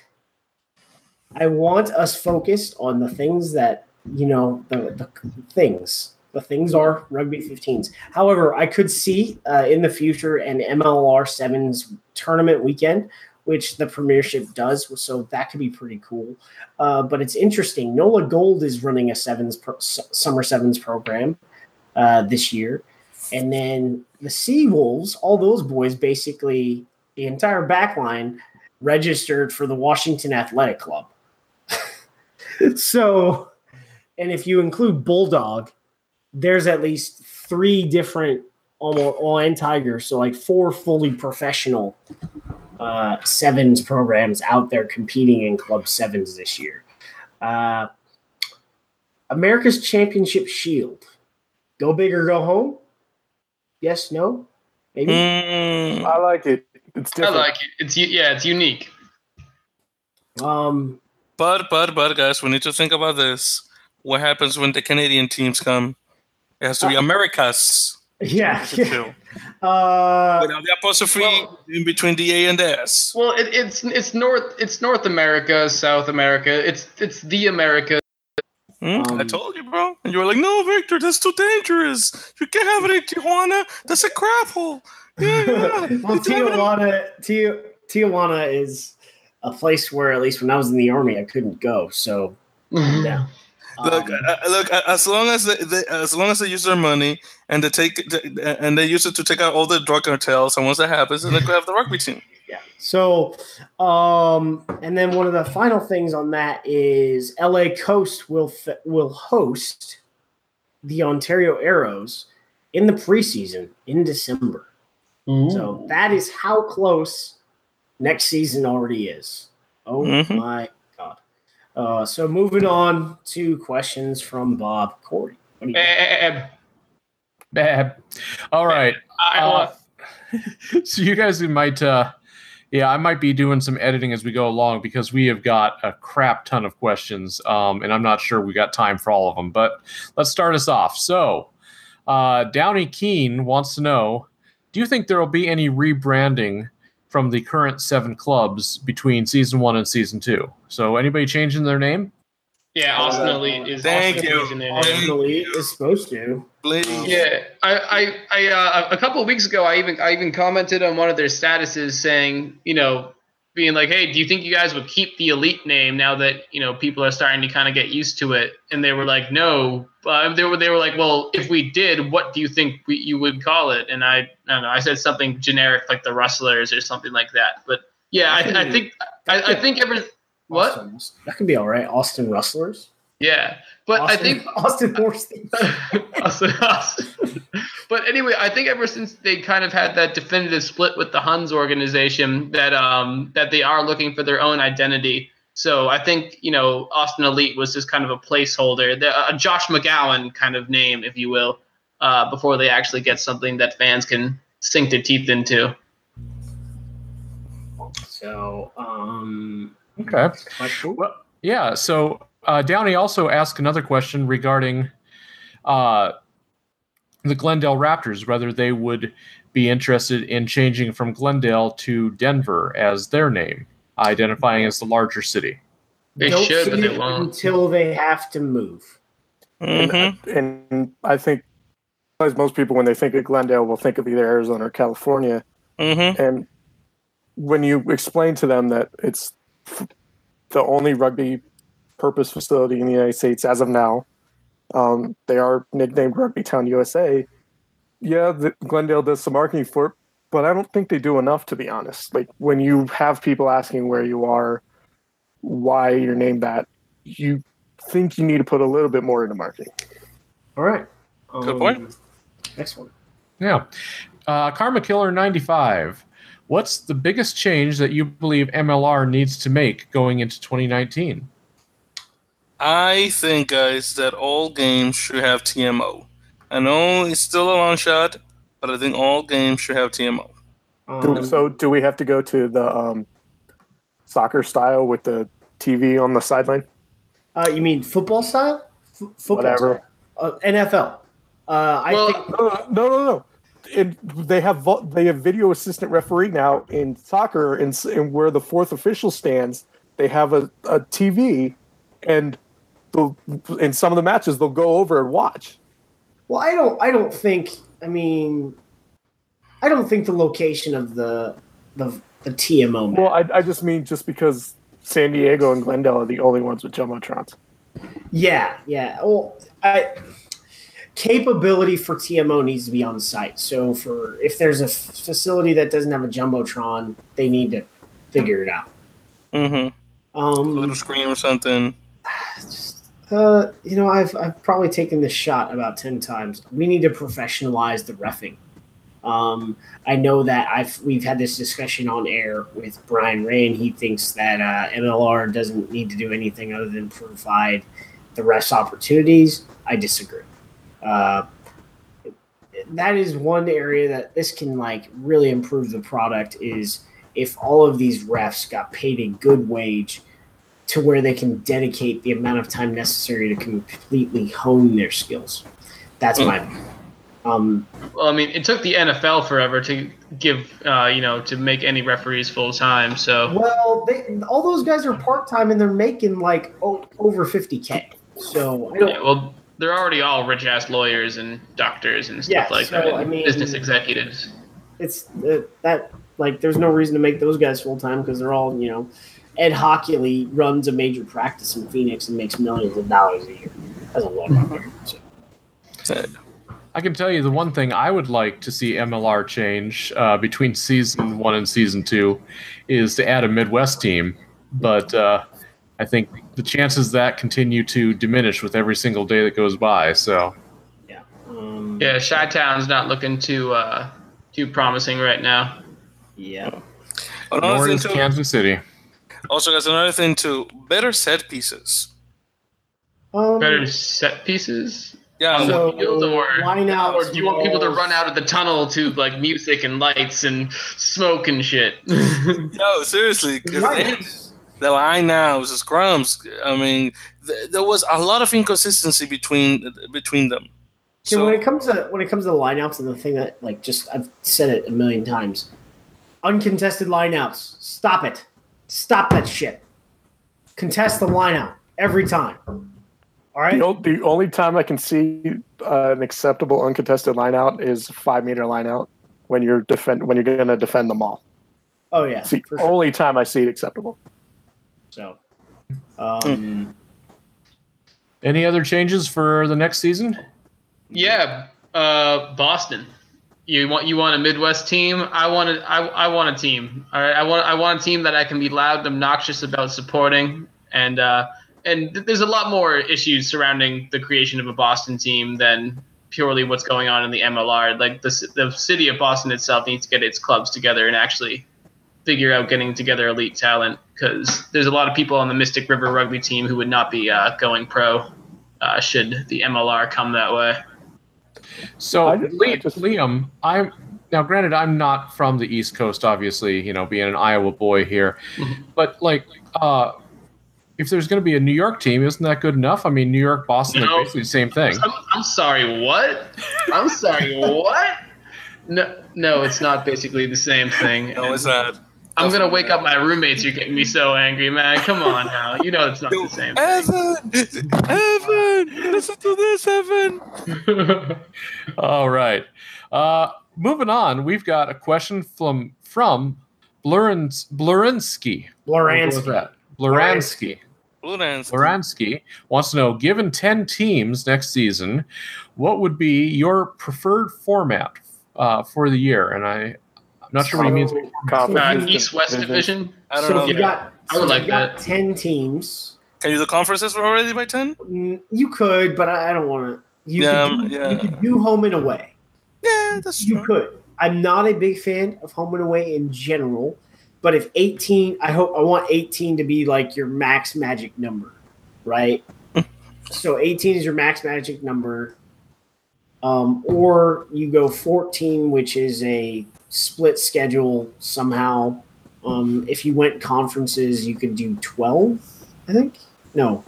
B: I want us focused on the things that you know the, the things. The things are rugby 15s. However, I could see uh, in the future an MLR sevens tournament weekend, which the Premiership does. So that could be pretty cool. Uh, but it's interesting. Nola Gold is running a sevens pro- summer sevens program uh, this year, and then the Sea Wolves, all those boys, basically the entire backline registered for the Washington Athletic Club. so, and if you include Bulldog, there's at least three different almost all and Tigers, so like four fully professional uh, sevens programs out there competing in Club Sevens this year. Uh, America's Championship Shield, go big or go home. Yes, no, maybe.
E: Mm,
D: I like it. It's
C: I like it. It's yeah, it's unique.
B: Um,
E: but but but guys, we need to think about this. What happens when the Canadian teams come? It has to be Americas.
B: yeah, yeah. Uh,
E: Without the apostrophe
C: well-
E: in between the A and the S.
C: Well, it, it's it's North it's North America, South America. It's it's the America.
E: I
B: Um,
E: told you, bro. And you were like, no, Victor, that's too dangerous. You can't have it in Tijuana. That's a crap hole. Yeah, yeah.
B: well,
E: You can't have it in-
B: Tijuana, Ti- Tijuana is a place where, at least when I was in the army, I couldn't go. So, yeah.
E: Look,
B: Um,
E: uh, look. uh, As long as they, they, as long as they use their money and they take and they use it to take out all the drug cartels, and once that happens, then they could have the rugby team.
B: yeah. So, um, and then one of the final things on that is LA Coast will f- will host the Ontario Arrows in the preseason in December. So that is how close next season already is. Oh
E: Mhm.
B: my god. Uh, so moving on to questions from Bob Corey. What do you got?
C: eh,
A: Bad. All right.
C: I
A: Uh,
C: want
A: so you guys might uh yeah i might be doing some editing as we go along because we have got a crap ton of questions um and i'm not sure we got time for all of them but let's start us off so uh downey keen wants to know do you think there will be any rebranding from the current seven clubs between season one and season two so anybody changing their name
C: yeah, Austin Elite is.
E: Thank
C: Austin
E: you.
C: Elite is in.
B: Austin Elite is supposed to.
E: Please.
C: Yeah, I, I, I uh, a couple of weeks ago, I even, I even commented on one of their statuses saying, you know, being like, hey, do you think you guys would keep the elite name now that you know people are starting to kind of get used to it? And they were like, no. Uh, they were, they were like, well, if we did, what do you think we, you would call it? And I, I don't know, I said something generic like the Rustlers or something like that. But yeah, I, I think, I, I think ever, what?
B: Austin, that can be all right. Austin Rustlers.
C: Yeah, but I think
B: Austin.
C: Awesome, awesome. But anyway, I think ever since they kind of had that definitive split with the Huns organization, that um that they are looking for their own identity. So I think you know Austin Elite was just kind of a placeholder, the, a Josh McGowan kind of name, if you will, uh, before they actually get something that fans can sink their teeth into.
B: So, um,
A: okay
B: cool.
A: Well, yeah. So uh, Downey also asked another question regarding uh, the Glendale Raptors, whether they would be interested in changing from Glendale to Denver as their name, identifying as the larger city.
C: They
B: Don't
C: should, but
B: see
C: they
B: it
C: won't.
B: until they have to move.
E: Mhm.
D: And I think, as most people, when they think of Glendale, will think of either Arizona or California.
E: Mhm.
D: And when you explain to them that it's the only rugby purpose facility in the United States as of now, um, they are nicknamed Rugby Town USA. Yeah, the, Glendale does some marketing for it, but I don't think they do enough, to be honest. Like when you have people asking where you are, why you're named that, you think you need to put a little bit more into marketing.
B: All right.
E: Good
B: Um,
E: point.
B: Next one.
A: Yeah. Uh, Karma Killer 95. What's the biggest change that you believe MLR needs to make going into 2019?
E: I think, guys, that all games should have TMO. I know it's still a long shot, but I think all games should have TMO.
D: Do,
B: Um,
D: so, do we have to go to the um, soccer style with the TV on the sideline?
B: uh, you mean football style? F- football
D: Whatever.
B: style. Uh, NFL. Uh, I
C: Well,
B: think
D: No, no, no, no. It, they have vo- they have video assistant referee now in soccer, and, and where the fourth official stands, they have a, a TV, and they'll- in some of the matches they'll go over and watch.
B: Well, I don't. I don't think. I mean, I don't think the location of the the the TMO. Match.
D: Well, I, I just mean just because San Diego and Glendale are the only ones with jumbotrons.
B: yeah, yeah. Well, I capability for TMO needs to be on site. So for if there's a f- facility that doesn't have a jumbotron, they need to figure it out.
E: Mm-hmm. A
B: Um,
E: little screen or something.
B: uh, you know, I've I've probably taken this shot about ten times. We need to professionalize the refing. Um, I know that I've we've had this discussion on air with Brian Rain. He thinks that uh, MLR doesn't need to do anything other than provide the refs opportunities. I disagree. Uh, that is one area that this can like really improve the product is if all of these refs got paid a good wage to where they can dedicate the amount of time necessary to completely hone their skills. That's my um
C: Well, I mean, it took the NFL forever to give, uh, you know, to make any referees full time. So
B: well they all those guys are part time and they're making like o- over 50k. So I don't
C: yeah, well, they're already all rich ass lawyers and doctors and stuff
B: Yeah,
C: like
B: so,
C: that, and
B: I mean-
C: business executives.
B: it's uh, that like there's no reason to make those guys full time because they're all you know Ed Hockley runs a major practice in Phoenix and makes millions of dollars a year as a lawyer. So,
A: I can tell you the one thing I would like to see MLR change uh, between season one and season two is to add a Midwest team, but uh, I think the chances of that continue to diminish with every single day that goes by. So
B: yeah. Um,
C: Yeah, Chi Town's not looking too uh, too promising right now.
B: Yeah.
E: Another
A: nor
E: thing
A: is Kansas City.
E: Also, guys, another thing too, better set pieces.
B: Um,
C: Better set pieces.
E: Yeah,
C: on
B: so
C: the field, or,
B: line out
C: or do you want people to run out of the tunnel to like music and lights and smoke and shit?
E: no, seriously, 'cause they- the line now, the scrums. I mean, th- there was a lot of inconsistency between between them.
B: So,
E: So
B: when it comes to when it comes to the lineouts and the thing that like just I've said it a million times, uncontested lineouts. Stop it. Stop that shit. Contest the lineout every time. All right.
D: The, o- the only time I can see uh, an acceptable uncontested line out is five meter line out when you're defend when you're going to defend them all.
B: Oh yeah.
D: It's the
B: sure.
D: only time I see it acceptable.
B: So, um,
A: Any other changes for the next season?
C: yeah, uh, Boston. You want you want a Midwest team? I want a, I, I want a team. All right, I want I want a team that I can be loud and obnoxious about supporting, and uh, and th- there's a lot more issues surrounding the creation of a Boston team than purely what's going on in the MLR. Like the the city of Boston itself needs to get its clubs together and actually figure out getting together elite talent because there's a lot of people on the Mystic River rugby team who would not be uh, going pro uh, should the MLR come that way.
A: So,
D: I just-
A: Li-
D: I just-
A: Liam, I'm now granted I'm not from the East Coast, obviously, you know, being an Iowa boy here,
C: Mhm.
A: but like, uh, if there's going to be a New York team, isn't that good enough? I mean, New York, Boston,
C: No.
A: are basically the same thing.
C: I'm, I'm sorry, what? I'm sorry, what? No, no, it's not basically the same thing.
E: no, it's not.
C: I'm gonna wake up my roommates. You're getting me so angry, man. Come on now. You know it's not the same.
E: Evan, Evan, listen to this, Evan.
A: All right. Uh, moving on, we've got a question from from Blurins, Blurinsky. What was
B: Loransky.
A: that? Bluransky.
E: Blue Dance.
A: Wants to know given 10 teams next season, what would be your preferred format uh, for the year? And I, I'm not sure what he means.
C: uh, East West division.
E: I don't
B: so
E: know.
B: you got,
C: I would
B: so
C: like
B: you got
C: that.
B: ten teams.
E: Can you do conferences already by ten?
B: Mm, You could, but I I don't want to. You,
E: Yeah,
B: could do,
E: yeah.
B: you could do home and away.
E: Yeah, that's
B: You
E: true.
B: could. I'm not a big fan of home and away in general, but if 18, I hope I want 18 to be like your max magic number, right? so 18 is your max magic number. Um, or you go 14, which is a split schedule somehow. Um, if you went conferences, you could do 12, I think. No.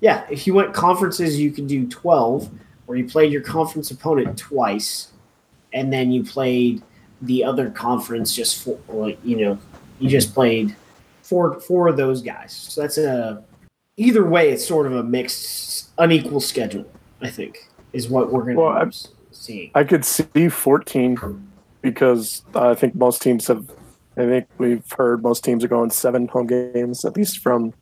B: Yeah, if you went conferences, you could do 12, where you played your conference opponent twice and then you played the other conference just for like you know you just played four four of those guys so that's a either way it's sort of a mixed unequal schedule i think is what we're going to be seeing
D: I could see 14 because I think most teams have. I think we've heard most teams are going seven home games, at least from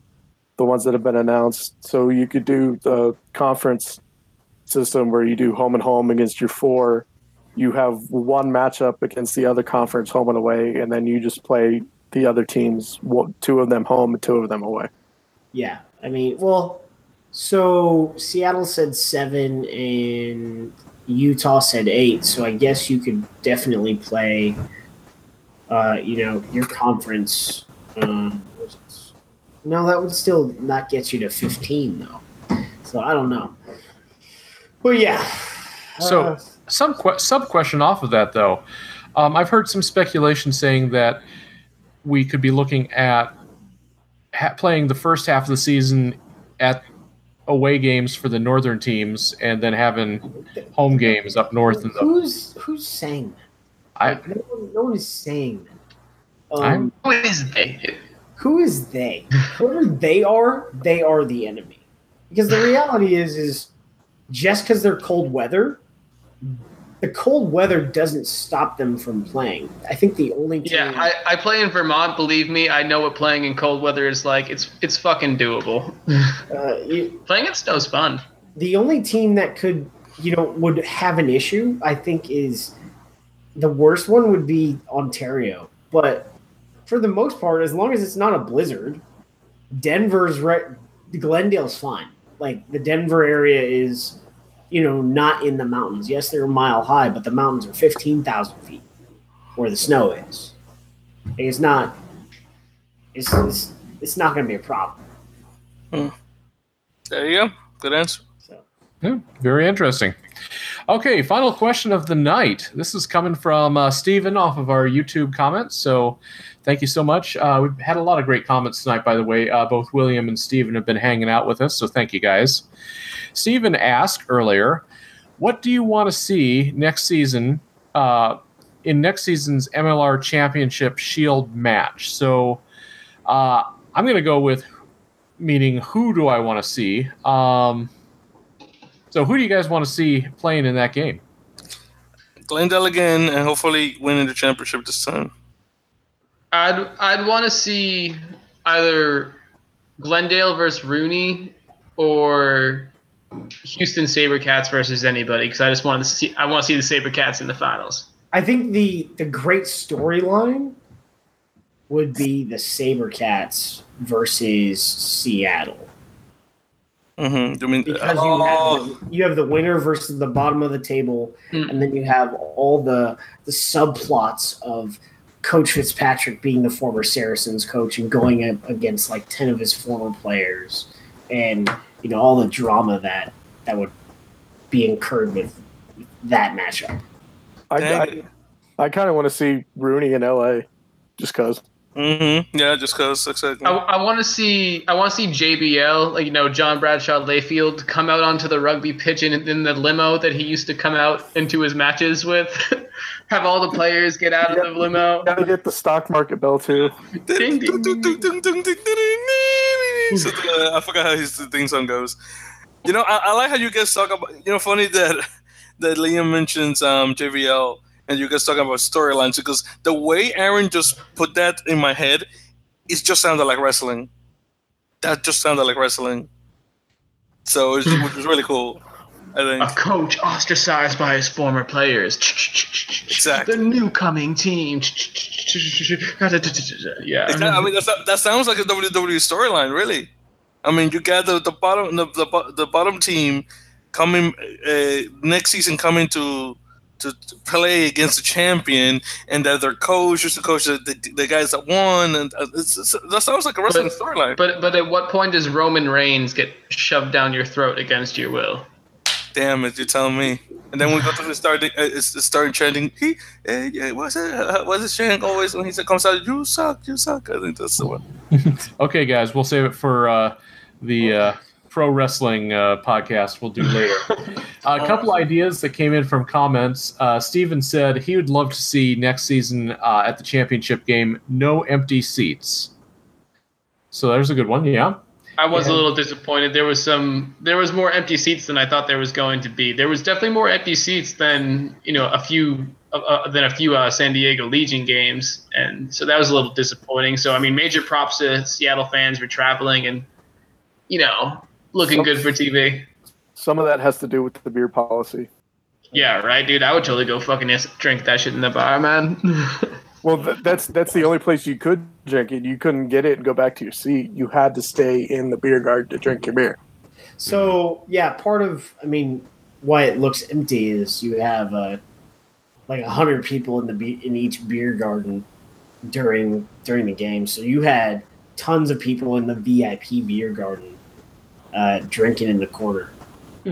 D: the ones that have been announced. So you could do the conference system where you do home and home against your four. You have one matchup against the other conference, home and away, and then you just play the other teams, two of them home and two of them away.
B: yeah i mean well so seattle said seven and utah said eight so i guess you could definitely play uh, you know your conference um? No that would still not get you to 15 though so i don't know well yeah
A: So-
B: Uh,
A: some que- sub question off of that though. Um, I've heard some speculation saying that we could be looking at ha- playing the first half of the season at away games for the northern teams, and then having home games up north. In the
B: Who's who's saying that?
A: I,
B: Like, no, one, no one is saying that.
A: I'm-
B: Um,
C: Who is they?
B: Who is they? Whoever they are, they are the enemy. Because the reality is, is just because they're cold weather, the cold weather doesn't stop them from playing. I think the only team,
C: Yeah, I, I play in Vermont. Believe me, I know what playing in cold weather is like. It's it's fucking doable.
B: uh, you,
C: playing in snow's fun.
B: the only team that could, you know, would have an issue, I think, is the worst one would be Ontario. But for the most part, as long as it's not a blizzard, Denver's right. Glendale's fine. Like the Denver area is, you know, not in the mountains. Yes, they're a mile high, but the mountains are fifteen thousand feet where the snow is. It's not. It's it's, it's not going to be a problem.
E: There you go. Good answer.
B: So.
A: Yeah, very interesting. Okay, final question of the night. This is coming from uh, Steven off of our YouTube comments. So thank you so much. Uh, we've had a lot of great comments tonight, by the way. Uh, both William and Steven have been hanging out with us. So thank you guys. Steven asked earlier, what do you want to see next season uh, in next season's MLR Championship Shield match? So uh, I'm going to go with meaning who do I want to see? Um, so who do you guys want to see playing in that game?
E: Glendale again, and hopefully winning the championship this time.
C: I'd I'd want to see either Glendale versus RUNY or Houston SaberCats versus anybody because I just want to see I want to see the SaberCats in the finals.
B: I think the the great storyline would be the SaberCats versus Seattle.
E: Mm-hmm. You mean
B: Because you
E: oh,
B: have the, you have the winner versus the bottom of the table,
C: Hmm.
B: and then you have all the the subplots of Coach Fitzpatrick being the former Saracens coach and going up against like ten of his former players, and you know all the drama that that would be incurred with that matchup.
D: I, I. I kind of want to see RUNY in LA, just cause.
E: mm-hmm. Yeah, just because exactly.
C: I, I want to see I want to see JBL like you know John Bradshaw Layfield come out onto the rugby pitch in, in the limo that he used to come out into his matches with. Have all the players get out of the limo.
D: Gotta get the stock market bell too.
C: Ding, ding, ding, ding.
E: So, uh, I forgot how his thing song goes. You know, I, I like how you guys talk about. You know, funny that that Liam mentions um, JBL and you guys talking about storylines because the way Aaron just put that in my head, it just sounded like wrestling. That just sounded like wrestling. So it was, which was really cool. I
C: A
E: think.
C: coach ostracized by his former players.
E: Exactly.
C: The new coming team. Yeah.
E: I mean, that sounds like a WWE storyline, really. I mean, you got the, the bottom the, the, the bottom team coming uh, next season coming to to to play against the champion, and that their coach is the coach the, the, the guys that won, and uh, it's, it's, that sounds like a wrestling storyline.
C: But but at what point does Roman Reigns get shoved down your throat against your will?
E: Damn it, you're telling me. And then we go to the starting, uh, it's, it's starting trending. He, uh, yeah, what's it? Uh, what's it chanting always when he said, comes out? You suck, you suck. I think that's the one.
A: Okay, guys, we'll save it for uh, the uh, pro wrestling uh, podcast we'll do later. a couple ideas that came in from comments. Uh, Steven said he would love to see next season uh, at the championship game no empty seats. So there's a good one. Yeah.
C: I was a little disappointed. There was some there was more empty seats than I thought there was going to be. There was definitely more empty seats than, you know, a few uh, uh, than a few uh, San Diego Legion games, and so that was a little disappointing. So I mean, major props to Seattle fans for traveling and you know looking good for TV.
D: Some of that has to do with the beer policy.
C: Yeah, right, dude. I would totally go fucking drink that shit in the bar, man.
D: Well, th- that's that's the only place you could drink it. You couldn't get it and go back to your seat. You had to stay in the beer garden to drink your beer.
B: So yeah, part of I mean why it looks empty is you have uh, like a hundred people in the be- in each beer garden during during the game. So you had tons of people in the VIP beer garden uh, drinking in the corner.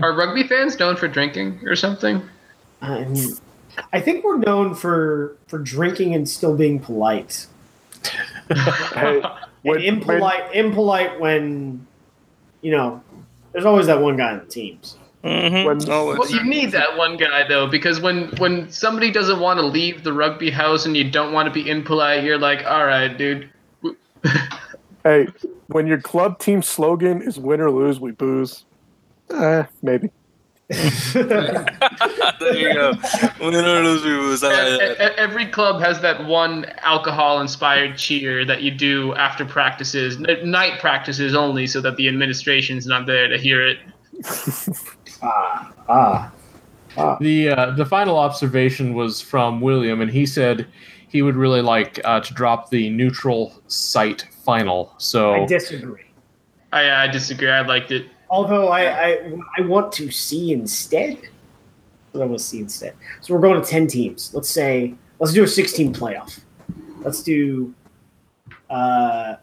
C: Are rugby fans known for drinking or something?
B: Um, I think we're known for for drinking and still being polite.
D: Hey,
B: And
D: when-
B: impolite, impolite when you know. There's always that one guy on the teams.
E: Mhm.
D: When-
C: Well, you need that one guy though, because when when somebody doesn't want to leave the rugby house and you don't want to be impolite, you're like, all right, dude.
D: Hey, when your club team slogan is "Win or lose, we booze," eh, maybe.
E: There you go. One of those people. Like that.
C: Every club has that one alcohol-inspired cheer that you do after practices, night practices only, so that the administration's not there to hear it.
B: ah, ah.
A: The uh, the final observation was from William, and he said he would really like uh, to drop the neutral site final. So I
B: disagree.
C: I, I disagree. I liked it.
B: Although I, I I want to see instead. What I want to see instead. So we're going to ten teams. Let's say let's do a sixteen playoff. Let's do. Uh,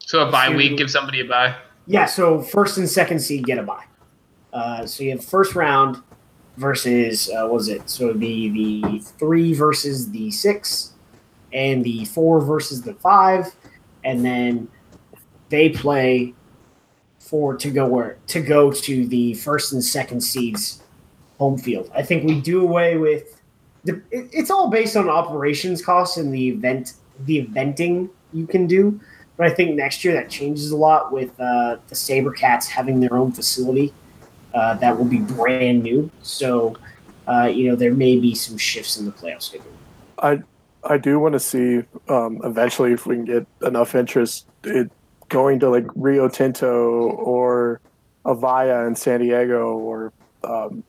C: So a bye week, give somebody a bye.
B: yeah. So first and second seed get a bye. Uh, so you have first round versus uh, what was it? So it'd be the three versus the six, and the four versus the five, and then they play for to go where to go to the first and second seeds home field. I think we do away with the. It, it's all based on operations costs and the event the eventing you can do. But I think next year that changes a lot with uh, the SaberCats having their own facility uh, that will be brand new. So, uh, you know, there may be some shifts in the playoff schedule.
D: I I do want to see um, eventually if we can get enough interest it going to like Rio Tinto or Avaya in San Diego or um,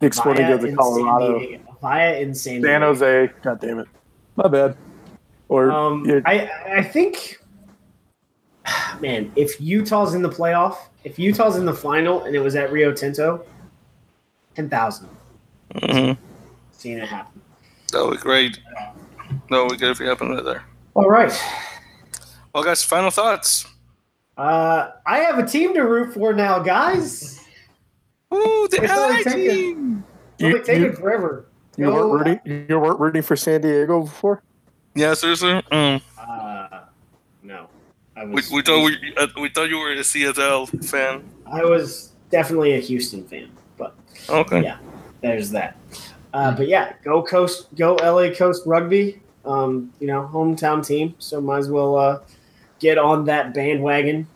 D: Big Sporting
B: Via
D: Goods in
B: in
D: Colorado,
B: San Diego. Via in San Diego.
D: San Jose. God damn it, my bad. Or
B: Um,
D: yeah,
B: I I think, man, if Utah's in the playoff, if Utah's in the final and it was at Rio Tinto, ten thousand.
E: Mhm.
B: Seeing it happen.
E: That would be great. That would be good if it happened right there.
B: All right.
E: Well, guys, final thoughts.
B: Uh, I have a team to root for now, guys.
E: Ooh, the
B: It's only
E: LA
B: taken-
E: team.
B: It's only
D: You-
B: taken
D: you-
B: forever.
D: you
B: Go-
D: weren't rooting. You weren't rooting for San Diego before.
E: Yeah, seriously. Mm.
B: Uh, no. I
E: We,
B: was,
E: we thought we uh, we thought you were a CSL fan.
B: I was definitely a Houston fan, but
E: Okay.
B: Yeah. there's that. Uh, but yeah, go Coast, go LA Coast Rugby. Um, you know, hometown team, so might as well uh, get on that bandwagon.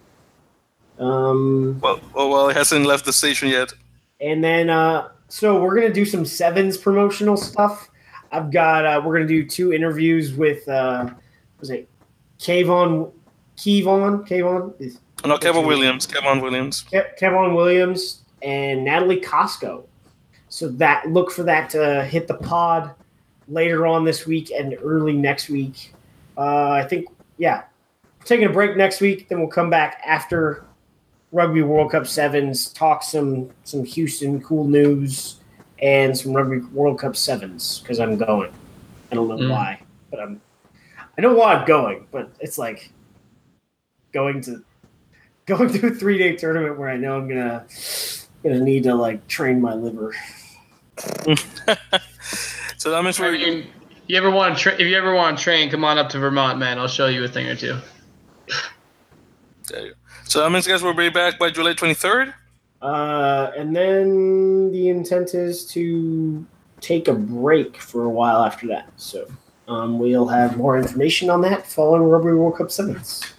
B: Um,
E: Well, well, well, it hasn't left the station yet.
B: and then uh, so we're gonna do some sevens promotional stuff. I've got uh, we're gonna do two interviews with uh, was it Kayvon Kevon Kayvon is
E: No, Kevin Williams. Kevin Williams.
B: Ke- Kevin Williams and Natalie Costco. So that look for that to hit the pod later on this week and early next week. Uh, I think yeah, taking a break next week. Then we'll come back after Rugby World Cup sevens, talk some some Houston cool news and some Rugby World Cup sevens because I'm going. I don't know
C: Mm.
B: why, but I'm. I know why I'm going, but it's like going to going to a three day tournament where I know I'm gonna gonna need to like train my liver.
E: so that means
C: I
E: we're
C: mean, you ever want to tra- if you ever want to train, come on up to Vermont, man. I'll show you a thing or two.
E: There you go. So that means, guys, we'll be back by July 23rd.
B: Uh, and then the intent is to take a break for a while after that. So um, we'll have more information on that following Rugby World Cup sevens.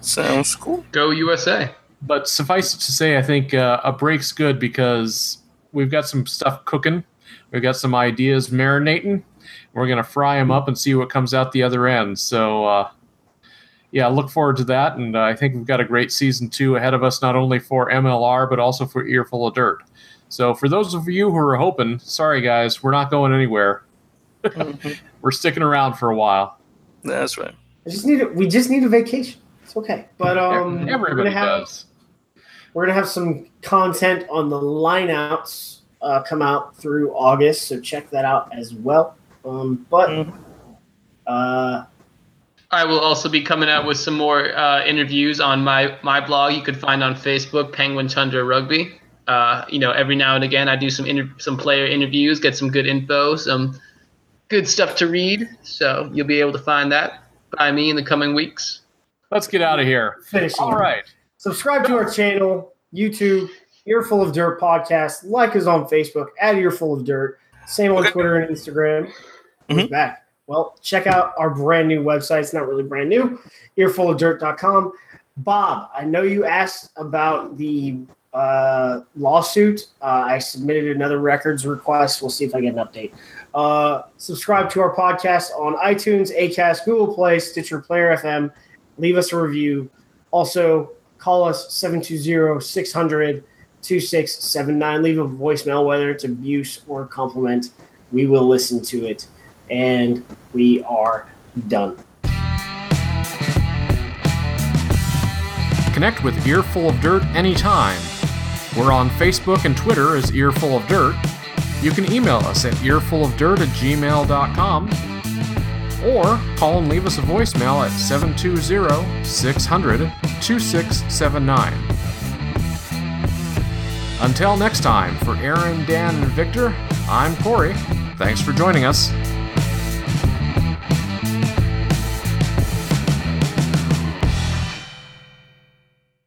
E: Sounds cool.
C: Go USA.
A: But suffice it to say, I think uh, a break's good because we've got some stuff cooking. We've got some ideas marinating. We're going to fry them up and see what comes out the other end. So, uh, yeah, look forward to that. And uh, I think we've got a great season two ahead of us, not only for MLR, but also for Earful of Dirt. So, for those of you who are hoping, sorry guys, we're not going anywhere. we're sticking around for a while.
E: That's right.
B: I just need a, we just need a vacation. It's okay. But um, we're
A: Everybody
B: gonna have
A: does.
B: we're gonna have some content on the lineouts uh, come out through August, so check that out as well. Um, but
E: Mhm.
B: uh,
C: I will also be coming out with some more uh, interviews on my my blog. You could find on Facebook, Penguin Tundra Rugby. Uh, you know, every now and again, I do some inter- some player interviews, get some good info, some good stuff to read. So you'll be able to find that by me in the coming weeks.
A: Let's get out of here.
B: Finishing.
A: All right.
B: Subscribe to our channel, YouTube, Earful of Dirt podcast. Like us on Facebook at Earful of Dirt. Same on
E: Okay.
B: Twitter and Instagram. Who's
E: Mhm.
B: back? Well, check out our brand new website. It's not really brand new. Earfulofdirt.com. Bob, I know you asked about the uh, lawsuit. Uh, I submitted another records request. We'll see if I get an update. Uh, subscribe to our podcast on iTunes, Acast, Google Play, Stitcher, Player FM. Leave us a review. Also, call us 720 600 2679. Leave a voicemail, whether it's abuse or compliment. We will listen to it. And we are done.
A: Connect with Earful of Dirt anytime. We're on Facebook and Twitter as Earful of Dirt. You can email us at earfulofdirt at gmail.com or call and leave us a voicemail at 720 600 2679. Until next time, for Aaron, Dan, and Victor, I'm Corey. Thanks for joining us.